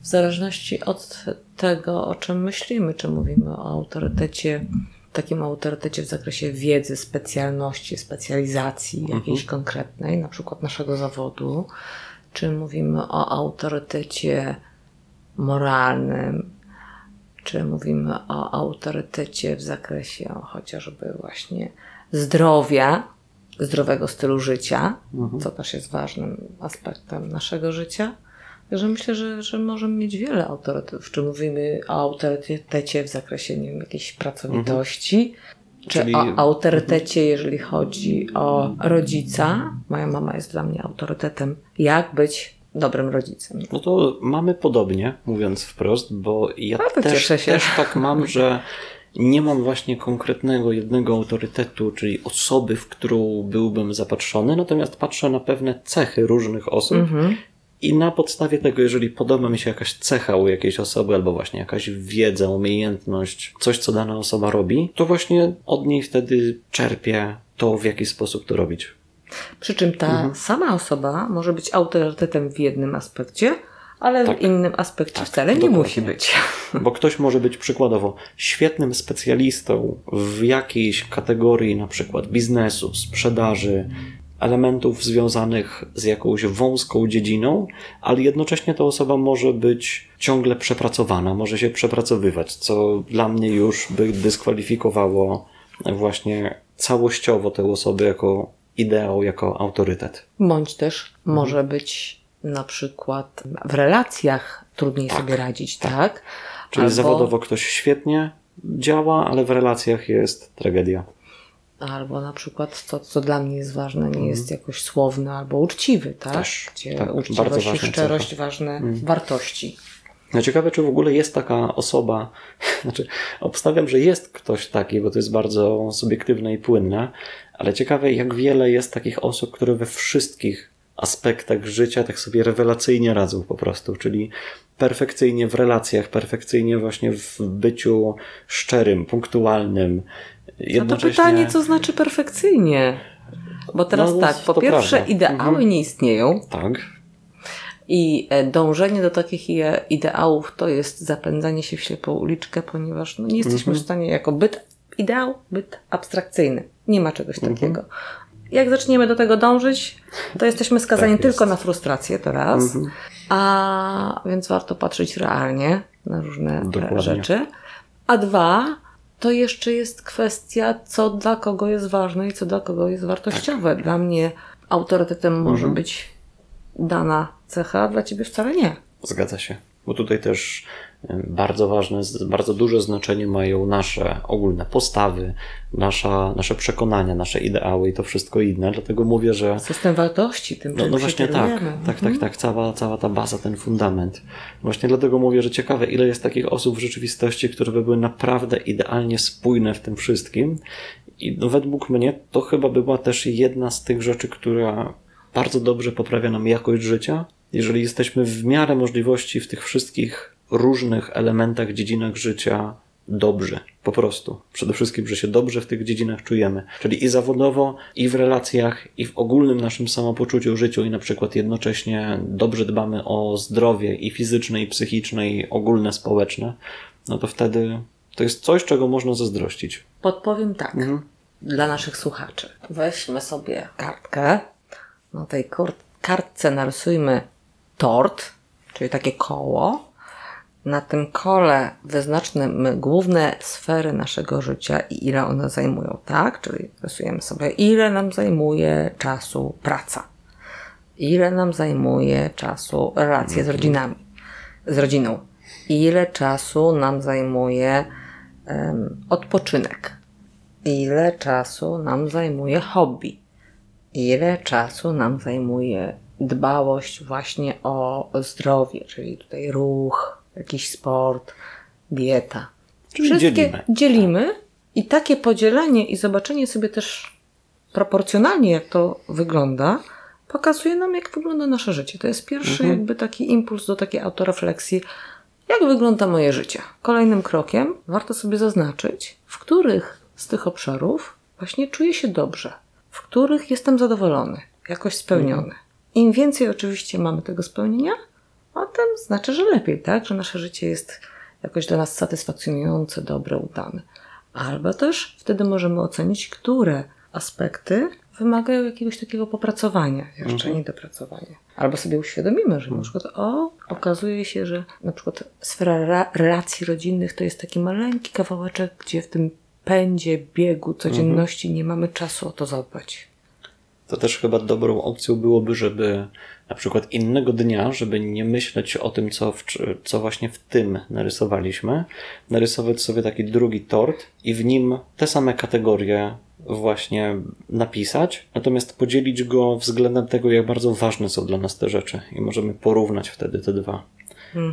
w zależności od tego, o czym myślimy, czy mówimy o autorytecie takim autorytecie w zakresie wiedzy, specjalności, specjalizacji jakiejś Mhm. konkretnej, na przykład naszego zawodu, czy mówimy o autorytecie moralnym, czy mówimy o autorytecie w zakresie chociażby właśnie zdrowia, zdrowego stylu życia, co też jest ważnym aspektem naszego życia. Także myślę, że, że możemy mieć wiele autorytetów. Czy mówimy o autorytecie w zakresie nie wiem, jakiejś pracowitości, czy Czyli- o autorytecie, jeżeli chodzi o rodzica. Moja mama jest dla mnie autorytetem, jak być dobrym rodzicem. No to mamy podobnie, mówiąc wprost, bo ja No też, też tak mam, że nie mam właśnie konkretnego jednego autorytetu, czyli osoby, w którą byłbym zapatrzony, natomiast patrzę na pewne cechy różnych osób Mhm. I na podstawie tego, jeżeli podoba mi się jakaś cecha u jakiejś osoby, albo właśnie jakaś wiedza, umiejętność, coś, co dana osoba robi, to właśnie od niej wtedy czerpię to, w jaki sposób to robić. Przy czym ta Mhm. sama osoba może być autorytetem w jednym aspekcie, ale Tak. w innym aspekcie wcale nie dokładnie. musi być. [laughs] Bo ktoś może być przykładowo świetnym specjalistą w jakiejś kategorii, na przykład biznesu, sprzedaży, elementów związanych z jakąś wąską dziedziną, ale jednocześnie ta osoba może być ciągle przepracowana, może się przepracowywać, co dla mnie już by dyskwalifikowało właśnie całościowo tę osobę jako ideał, jako autorytet. Bądź też Mhm. może być na przykład w relacjach trudniej sobie radzić, tak? Czyli Albo- zawodowo ktoś świetnie działa, ale w relacjach jest tragedia. Albo na przykład, co, co dla mnie jest ważne, nie jest jakoś słowny albo uczciwy, tak? Mhm. Też, Gdzie tak, uczciwość i szczerość cecha. ważne Mhm. wartości. No ciekawe, czy w ogóle jest taka osoba, [laughs] znaczy obstawiam, że jest ktoś taki, bo to jest bardzo subiektywne i płynne, ale ciekawe, jak wiele jest takich osób, które we wszystkich aspektach życia tak sobie rewelacyjnie radzą po prostu, czyli perfekcyjnie w relacjach, perfekcyjnie właśnie w byciu szczerym, punktualnym. A to pytanie, co znaczy perfekcyjnie? Bo teraz No, tak, po pierwsze prawda. ideały Mhm. nie istnieją, Tak, I e, dążenie do takich ide- ideałów to jest zapędzanie się w ślepą uliczkę, ponieważ no, nie jesteśmy Mhm. w stanie jako byt ideał, byt abstrakcyjny. Nie ma czegoś Mhm. takiego. Jak zaczniemy do tego dążyć, to jesteśmy skazani Tak jest. tylko na frustrację, to raz. Mhm. A więc warto patrzeć realnie na różne Dokładnie. rzeczy. A dwa, to jeszcze jest kwestia, co dla kogo jest ważne i co dla kogo jest wartościowe. Dla mnie autorytetem może Mhm. być dana cecha, a dla ciebie wcale nie. Zgadza się. Bo tutaj też bardzo ważne, bardzo duże znaczenie mają nasze ogólne postawy, nasza, nasze przekonania, nasze ideały i to wszystko inne. Dlatego mówię, że System wartości, tym, no, no właśnie tak, kierujemy. tak, tak, tak, cała, cała ta baza, ten fundament. Właśnie dlatego mówię, że ciekawe, ile jest takich osób w rzeczywistości, które by były naprawdę idealnie spójne w tym wszystkim. I no, według mnie to chyba by była też jedna z tych rzeczy, która bardzo dobrze poprawia nam jakość życia. Jeżeli jesteśmy w miarę możliwości w tych wszystkich różnych elementach, dziedzinach życia dobrzy, po prostu. Przede wszystkim, że się dobrze w tych dziedzinach czujemy. Czyli i zawodowo, i w relacjach, i w ogólnym naszym samopoczuciu, życiu, i na przykład jednocześnie dobrze dbamy o zdrowie i fizyczne, i psychiczne, i ogólne społeczne, no to wtedy to jest coś, czego można zazdrościć. Podpowiem tak dla naszych słuchaczy. Weźmy sobie kartkę. Na tej kartce narysujmy tort, czyli takie koło. Na tym kole wyznaczmy główne sfery naszego życia i ile one zajmują, tak? Czyli rysujemy sobie, ile nam zajmuje czasu praca, ile nam zajmuje czasu relacje z rodzinami, z rodziną, ile czasu nam zajmuje em, odpoczynek, ile czasu nam zajmuje hobby, ile czasu nam zajmuje dbałość właśnie o zdrowie, czyli tutaj ruch, jakiś sport, dieta. Czyli Wszystkie dzielimy. dzielimy i takie podzielenie i zobaczenie sobie też proporcjonalnie, jak to wygląda, pokazuje nam, jak wygląda nasze życie. To jest pierwszy jakby taki impuls do takiej autorefleksji, jak wygląda moje życie. Kolejnym krokiem warto sobie zaznaczyć, w których z tych obszarów właśnie czuję się dobrze, w których jestem zadowolony, jakoś spełniony. Im więcej oczywiście mamy tego spełnienia, tym znaczy, że lepiej, tak? Że nasze życie jest jakoś dla nas satysfakcjonujące, dobre, udane. Albo też wtedy możemy ocenić, które aspekty wymagają jakiegoś takiego popracowania, jeszcze Mhm. nie dopracowania. Albo sobie uświadomimy, że na przykład o, okazuje się, że na przykład sfera ra- relacji rodzinnych to jest taki maleńki kawałeczek, gdzie w tym pędzie, biegu, codzienności nie mamy czasu o to zadbać. To też chyba dobrą opcją byłoby, żeby na przykład innego dnia, żeby nie myśleć o tym, co, w, co właśnie w tym narysowaliśmy, narysować sobie taki drugi tort i w nim te same kategorie właśnie napisać, natomiast podzielić go względem tego, jak bardzo ważne są dla nas te rzeczy i możemy porównać wtedy te dwa.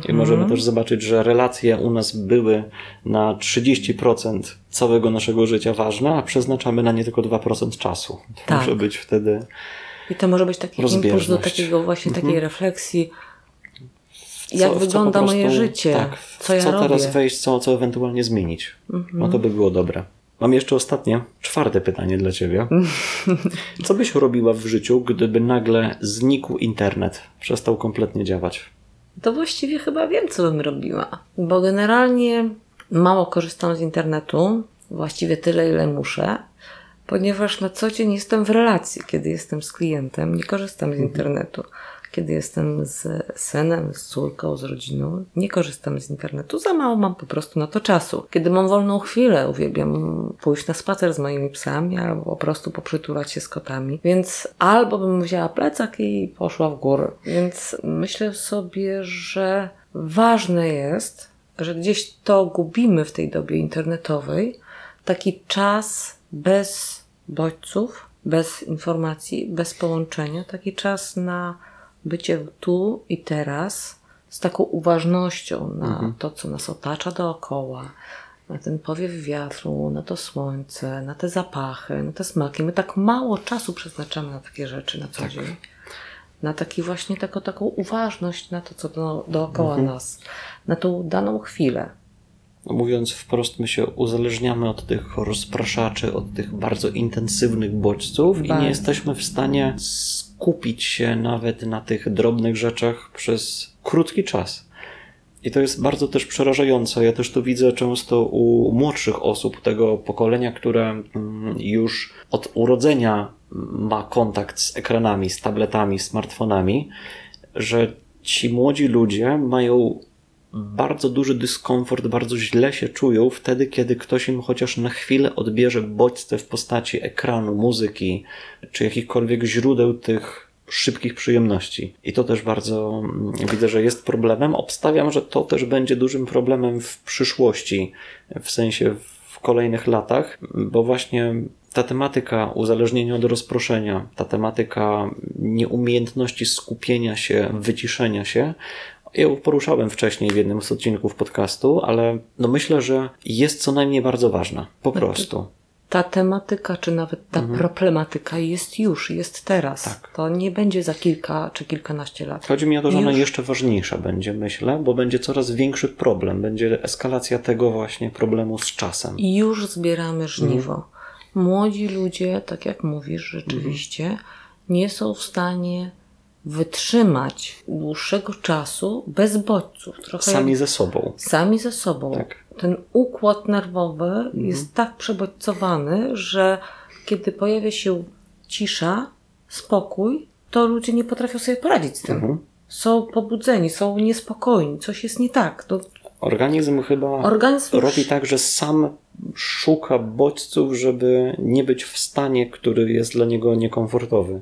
I możemy też zobaczyć, że relacje u nas były na 30% całego naszego życia ważne, a przeznaczamy na nie tylko 2% czasu. To Tak. może być wtedy I to może być taki impuls do takiego właśnie Mhm. takiej refleksji, co- jak wygląda moje życie, tak, co ja co robię. teraz wejść, co, co ewentualnie zmienić. No to by było dobre. Mam jeszcze ostatnie, czwarte pytanie dla ciebie. [laughs] Co byś robiła w życiu, gdyby nagle znikł internet, przestał kompletnie działać? To właściwie chyba wiem, co bym robiła. Bo generalnie mało korzystam z internetu, właściwie tyle, ile muszę, ponieważ na co dzień jestem w relacji. Kiedy jestem z klientem, nie korzystam z internetu. Kiedy jestem z synem, z córką, z rodziną, nie korzystam z internetu. Za mało mam po prostu na to czasu. Kiedy mam wolną chwilę, uwielbiam pójść na spacer z moimi psami albo po prostu poprzytulać się z kotami. Więc albo bym wzięła plecak i poszła w górę. Więc myślę sobie, że ważne jest, że gdzieś to gubimy w tej dobie internetowej, taki czas bez bodźców, bez informacji, bez połączenia, taki czas na bycie tu i teraz, z taką uważnością na to, co nas otacza dookoła, na ten powiew wiatru, na to słońce, na te zapachy, na te smaki. My tak mało czasu przeznaczamy na takie rzeczy na co dzień. Na taki właśnie taką, taką uważność na to, co do, dookoła nas, na tą daną chwilę. Mówiąc wprost, my się uzależniamy od tych rozpraszaczy, od tych bardzo intensywnych bodźców i nie jesteśmy w stanie skupić się nawet na tych drobnych rzeczach przez krótki czas. I to jest bardzo też przerażające. Ja też to widzę często u młodszych osób tego pokolenia, które mm, już od urodzenia ma kontakt z ekranami, z tabletami, smartfonami, że ci młodzi ludzie mają bardzo duży dyskomfort, bardzo źle się czują wtedy, kiedy ktoś im chociaż na chwilę odbierze bodźce w postaci ekranu, muzyki, czy jakichkolwiek źródeł tych szybkich przyjemności. I to też bardzo mm, widzę, że jest problemem. Obstawiam, że to też będzie dużym problemem w przyszłości, w sensie w kolejnych latach, bo właśnie ta tematyka uzależnienia od rozproszenia, ta tematyka nieumiejętności skupienia się, wyciszenia się, ją poruszałem wcześniej w jednym z odcinków podcastu, ale no myślę, że jest co najmniej bardzo ważna. Po prostu. Ta tematyka, czy nawet ta problematyka jest już, jest teraz. Tak. To nie będzie za kilka czy kilkanaście lat. Chodzi mi o to, że ona Już. jeszcze ważniejsza będzie, myślę, bo będzie coraz większy problem. Będzie eskalacja tego właśnie problemu z czasem. Już zbieramy żniwo. Mhm. Młodzi ludzie, tak jak mówisz, rzeczywiście nie są w stanie wytrzymać dłuższego czasu bez bodźców. Trochę Sami jak ze sobą. sami ze sobą. Tak. Ten układ nerwowy jest tak przebodźcowany, że kiedy pojawia się cisza, spokój, to ludzie nie potrafią sobie poradzić z tym. Mhm. Są pobudzeni, są niespokojni, coś jest nie tak. To Organizm chyba organizm robi tak, że sam szuka bodźców, żeby nie być w stanie, który jest dla niego niekomfortowy.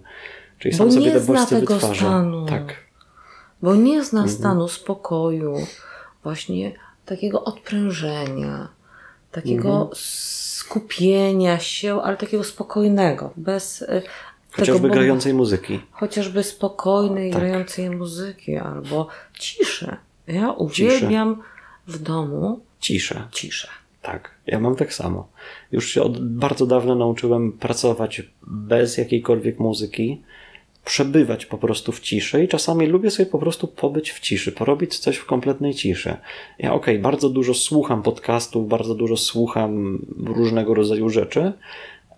Czyli sam Bo sobie nie te zna tego wytwarza. stanu. Tak. bo nie zna Mhm. stanu spokoju, właśnie takiego odprężenia, takiego Mhm. skupienia się, ale takiego spokojnego, bez e, Chociażby tego grającej muzyki. chociażby spokojnej, Tak. grającej muzyki albo ciszy. Ja uwielbiam w domu Ciszę. ciszę. Tak, ja mam tak samo. Już się od bardzo dawna nauczyłem pracować bez jakiejkolwiek muzyki, przebywać po prostu w ciszy i czasami lubię sobie po prostu pobyć w ciszy, porobić coś w kompletnej ciszy. Ja okej, bardzo dużo słucham podcastów, bardzo dużo słucham różnego rodzaju rzeczy,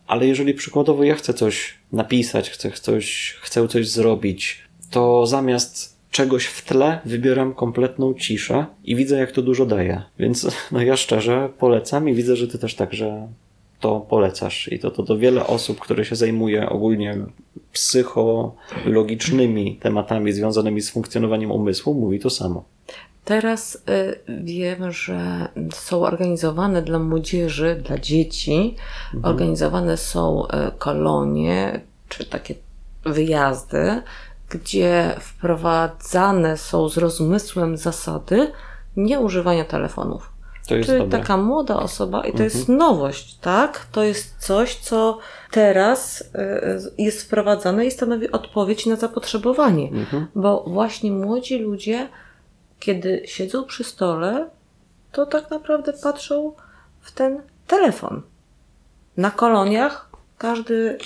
ale jeżeli przykładowo ja chcę coś napisać, chcę coś, chcę coś zrobić, to zamiast czegoś w tle wybieram kompletną ciszę i widzę, jak to dużo daje. Więc no ja szczerze polecam i widzę, że ty też także to polecasz. I to, to, to wiele osób, które się zajmuje ogólnie psychologicznymi tematami związanymi z funkcjonowaniem umysłu, mówi to samo. Teraz y, wiem, że są organizowane dla młodzieży, dla dzieci, mhm. organizowane są y, kolonie, czy takie wyjazdy, gdzie wprowadzane są z rozmysłem zasady nieużywania telefonów. To jest Czyli dobre. taka młoda osoba, i to mhm. jest nowość, tak? To jest coś, co teraz y, jest wprowadzane i stanowi odpowiedź na zapotrzebowanie. Mhm. Bo właśnie młodzi ludzie, kiedy siedzą przy stole, to tak naprawdę patrzą w ten telefon. Na koloniach każdy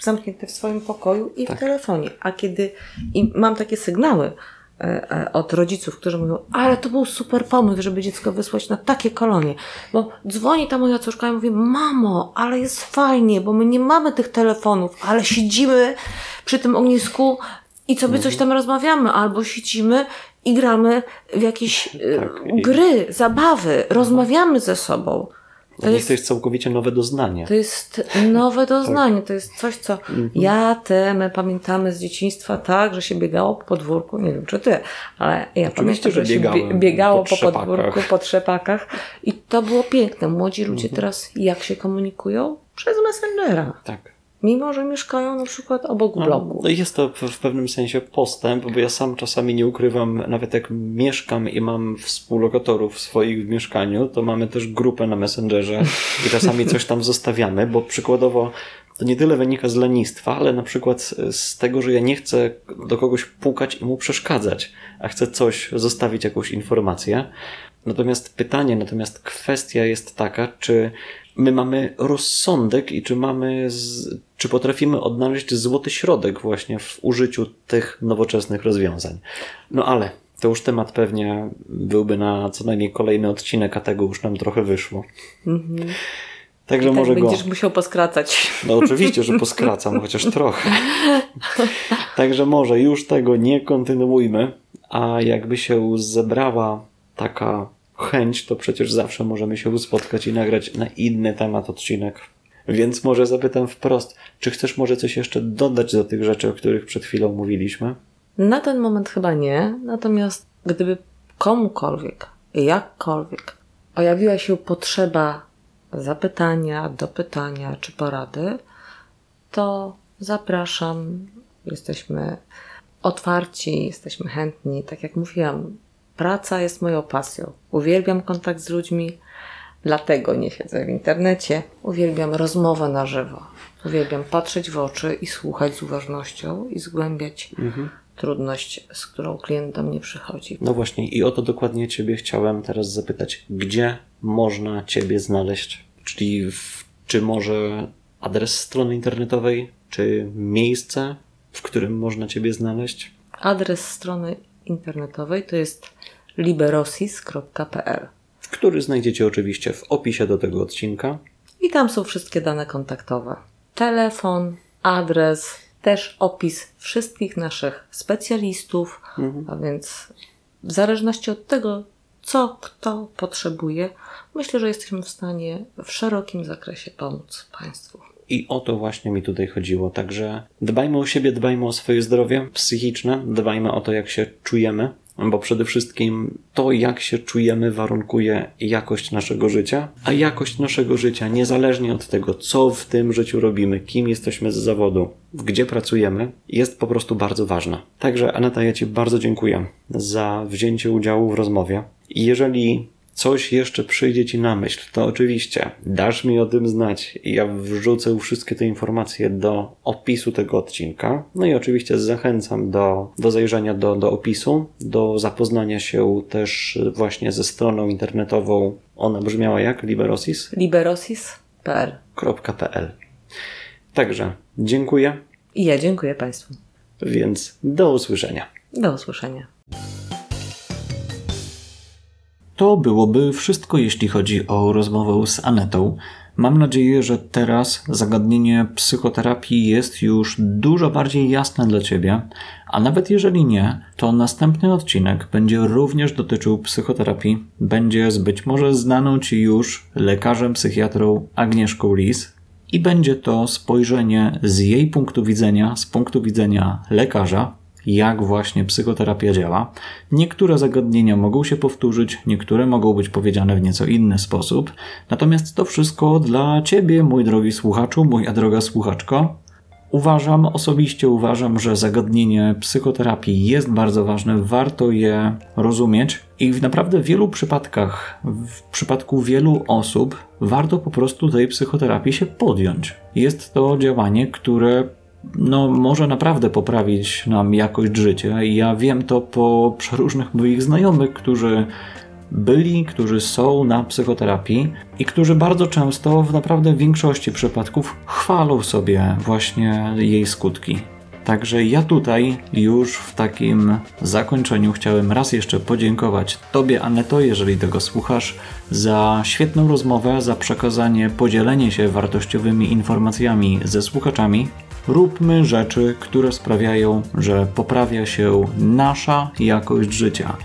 zamknięty w swoim pokoju i tak. w telefonie. A kiedy i mam takie sygnały e, e, od rodziców, którzy mówią, ale to był super pomysł, żeby dziecko wysłać na takie kolonie. Bo dzwoni ta moja córka i mówi, mamo, ale jest fajnie, bo my nie mamy tych telefonów, ale siedzimy przy tym ognisku i sobie mhm. coś tam rozmawiamy, albo siedzimy i gramy w jakieś e, tak, gry, zabawy, rozmawiamy ze sobą. To jest, jest całkowicie nowe doznanie. To jest nowe doznanie, tak. to jest coś, co mhm. ja, ty, my pamiętamy z dzieciństwa tak, że się biegało po podwórku, nie wiem czy ty, ale ja Oczywiście, pamiętam, że, że się biegało po, po podwórku, po trzepakach i to było piękne. Młodzi ludzie mhm. teraz jak się komunikują? Przez Messengera. Tak mimo że mieszkają na przykład obok no, bloku. No, jest to w pewnym sensie postęp, bo ja sam czasami nie ukrywam, nawet jak mieszkam i mam współlokatorów w swoim mieszkaniu, to mamy też grupę na Messengerze i czasami coś tam zostawiamy, bo przykładowo to nie tyle wynika z lenistwa, ale na przykład z tego, że ja nie chcę do kogoś pukać i mu przeszkadzać, a chcę coś zostawić, jakąś informację. Natomiast pytanie, natomiast kwestia jest taka, czy my mamy rozsądek i czy mamy, czy potrafimy odnaleźć złoty środek właśnie w użyciu tych nowoczesnych rozwiązań. No ale to już temat pewnie byłby na co najmniej kolejny odcinek, a tego już nam trochę wyszło. Mhm. Także tak może będziesz go... musiał poskracać. No oczywiście, że poskracam, [laughs] chociaż trochę. Także może już tego nie kontynuujmy, a jakby się zebrała taka chęć, to przecież zawsze możemy się spotkać i nagrać na inny temat odcinek. Więc może zapytam wprost, czy chcesz może coś jeszcze dodać do tych rzeczy, o których przed chwilą mówiliśmy? Na ten moment chyba nie, natomiast gdyby komukolwiek, jakkolwiek pojawiła się potrzeba zapytania, dopytania czy porady, to zapraszam. Jesteśmy otwarci, jesteśmy chętni. Tak jak mówiłam, Praca jest moją pasją. Uwielbiam kontakt z ludźmi, dlatego nie siedzę w internecie. Uwielbiam rozmowę na żywo. Uwielbiam patrzeć w oczy i słuchać z uważnością i zgłębiać mhm. trudność, z którą klient do mnie przychodzi. No właśnie, i o to dokładnie Ciebie chciałem teraz zapytać. Gdzie można Ciebie znaleźć? Czyli w, czy może adres strony internetowej, czy miejsce, w którym można Ciebie znaleźć? Adres strony internetowej to jest liberosis.pl, który znajdziecie oczywiście w opisie do tego odcinka. I tam są wszystkie dane kontaktowe. Telefon, adres, też opis wszystkich naszych specjalistów, mhm. a więc w zależności od tego, co kto potrzebuje, myślę, że jesteśmy w stanie w szerokim zakresie pomóc Państwu. I o to właśnie mi tutaj chodziło. Także dbajmy o siebie, dbajmy o swoje zdrowie psychiczne, dbajmy o to, jak się czujemy, bo przede wszystkim to, jak się czujemy, warunkuje jakość naszego życia, a jakość naszego życia, niezależnie od tego, co w tym życiu robimy, kim jesteśmy z zawodu, gdzie pracujemy, jest po prostu bardzo ważna. Także, Aneta, ja Ci bardzo dziękuję za wzięcie udziału w rozmowie. Jeżeli coś jeszcze przyjdzie ci na myśl, to oczywiście dasz mi o tym znać. Ja wrzucę wszystkie te informacje do opisu tego odcinka. No i oczywiście zachęcam do, do zajrzenia do, do opisu, do zapoznania się też właśnie ze stroną internetową. Ona brzmiała jak? Liberosis? Liberosis.pl Także dziękuję. I ja dziękuję Państwu. Więc do usłyszenia. Do usłyszenia. To byłoby wszystko, jeśli chodzi o rozmowę z Anetą. Mam nadzieję, że teraz zagadnienie psychoterapii jest już dużo bardziej jasne dla Ciebie, a nawet jeżeli nie, to następny odcinek będzie również dotyczył psychoterapii. Będzie z być może znaną Ci już lekarzem psychiatrą Agnieszką Lis i będzie to spojrzenie z jej punktu widzenia, z punktu widzenia lekarza, jak właśnie psychoterapia działa. Niektóre zagadnienia mogą się powtórzyć, niektóre mogą być powiedziane w nieco inny sposób. Natomiast to wszystko dla Ciebie, mój drogi słuchaczu, moja droga słuchaczko. Uważam, osobiście uważam, że zagadnienie psychoterapii jest bardzo ważne, warto je rozumieć i w naprawdę wielu przypadkach, w przypadku wielu osób, warto po prostu tej psychoterapii się podjąć. Jest to działanie, które no, może naprawdę poprawić nam jakość życia. I ja wiem to po przeróżnych moich znajomych, którzy byli, którzy są na psychoterapii i którzy bardzo często, w naprawdę większości przypadków, chwalą sobie właśnie jej skutki. Także ja tutaj już w takim zakończeniu chciałem raz jeszcze podziękować Tobie, Aneto, jeżeli tego słuchasz, za świetną rozmowę, za przekazanie, podzielenie się wartościowymi informacjami ze słuchaczami. Róbmy rzeczy, które sprawiają, że poprawia się nasza jakość życia.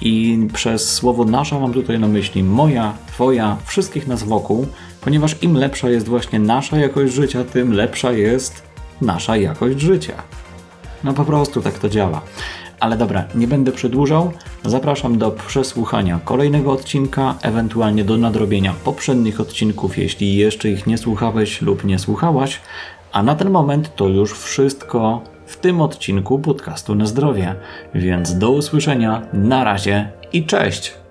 I przez słowo nasza mam tutaj na myśli moja, twoja, wszystkich nas wokół, ponieważ im lepsza jest właśnie nasza jakość życia, tym lepsza jest nasza jakość życia. No po prostu tak to działa. Ale dobra, nie będę przedłużał. Zapraszam do przesłuchania kolejnego odcinka, ewentualnie do nadrobienia poprzednich odcinków, jeśli jeszcze ich nie słuchałeś lub nie słuchałaś. A na ten moment to już wszystko w tym odcinku podcastu na zdrowie. Więc do usłyszenia, na razie i cześć!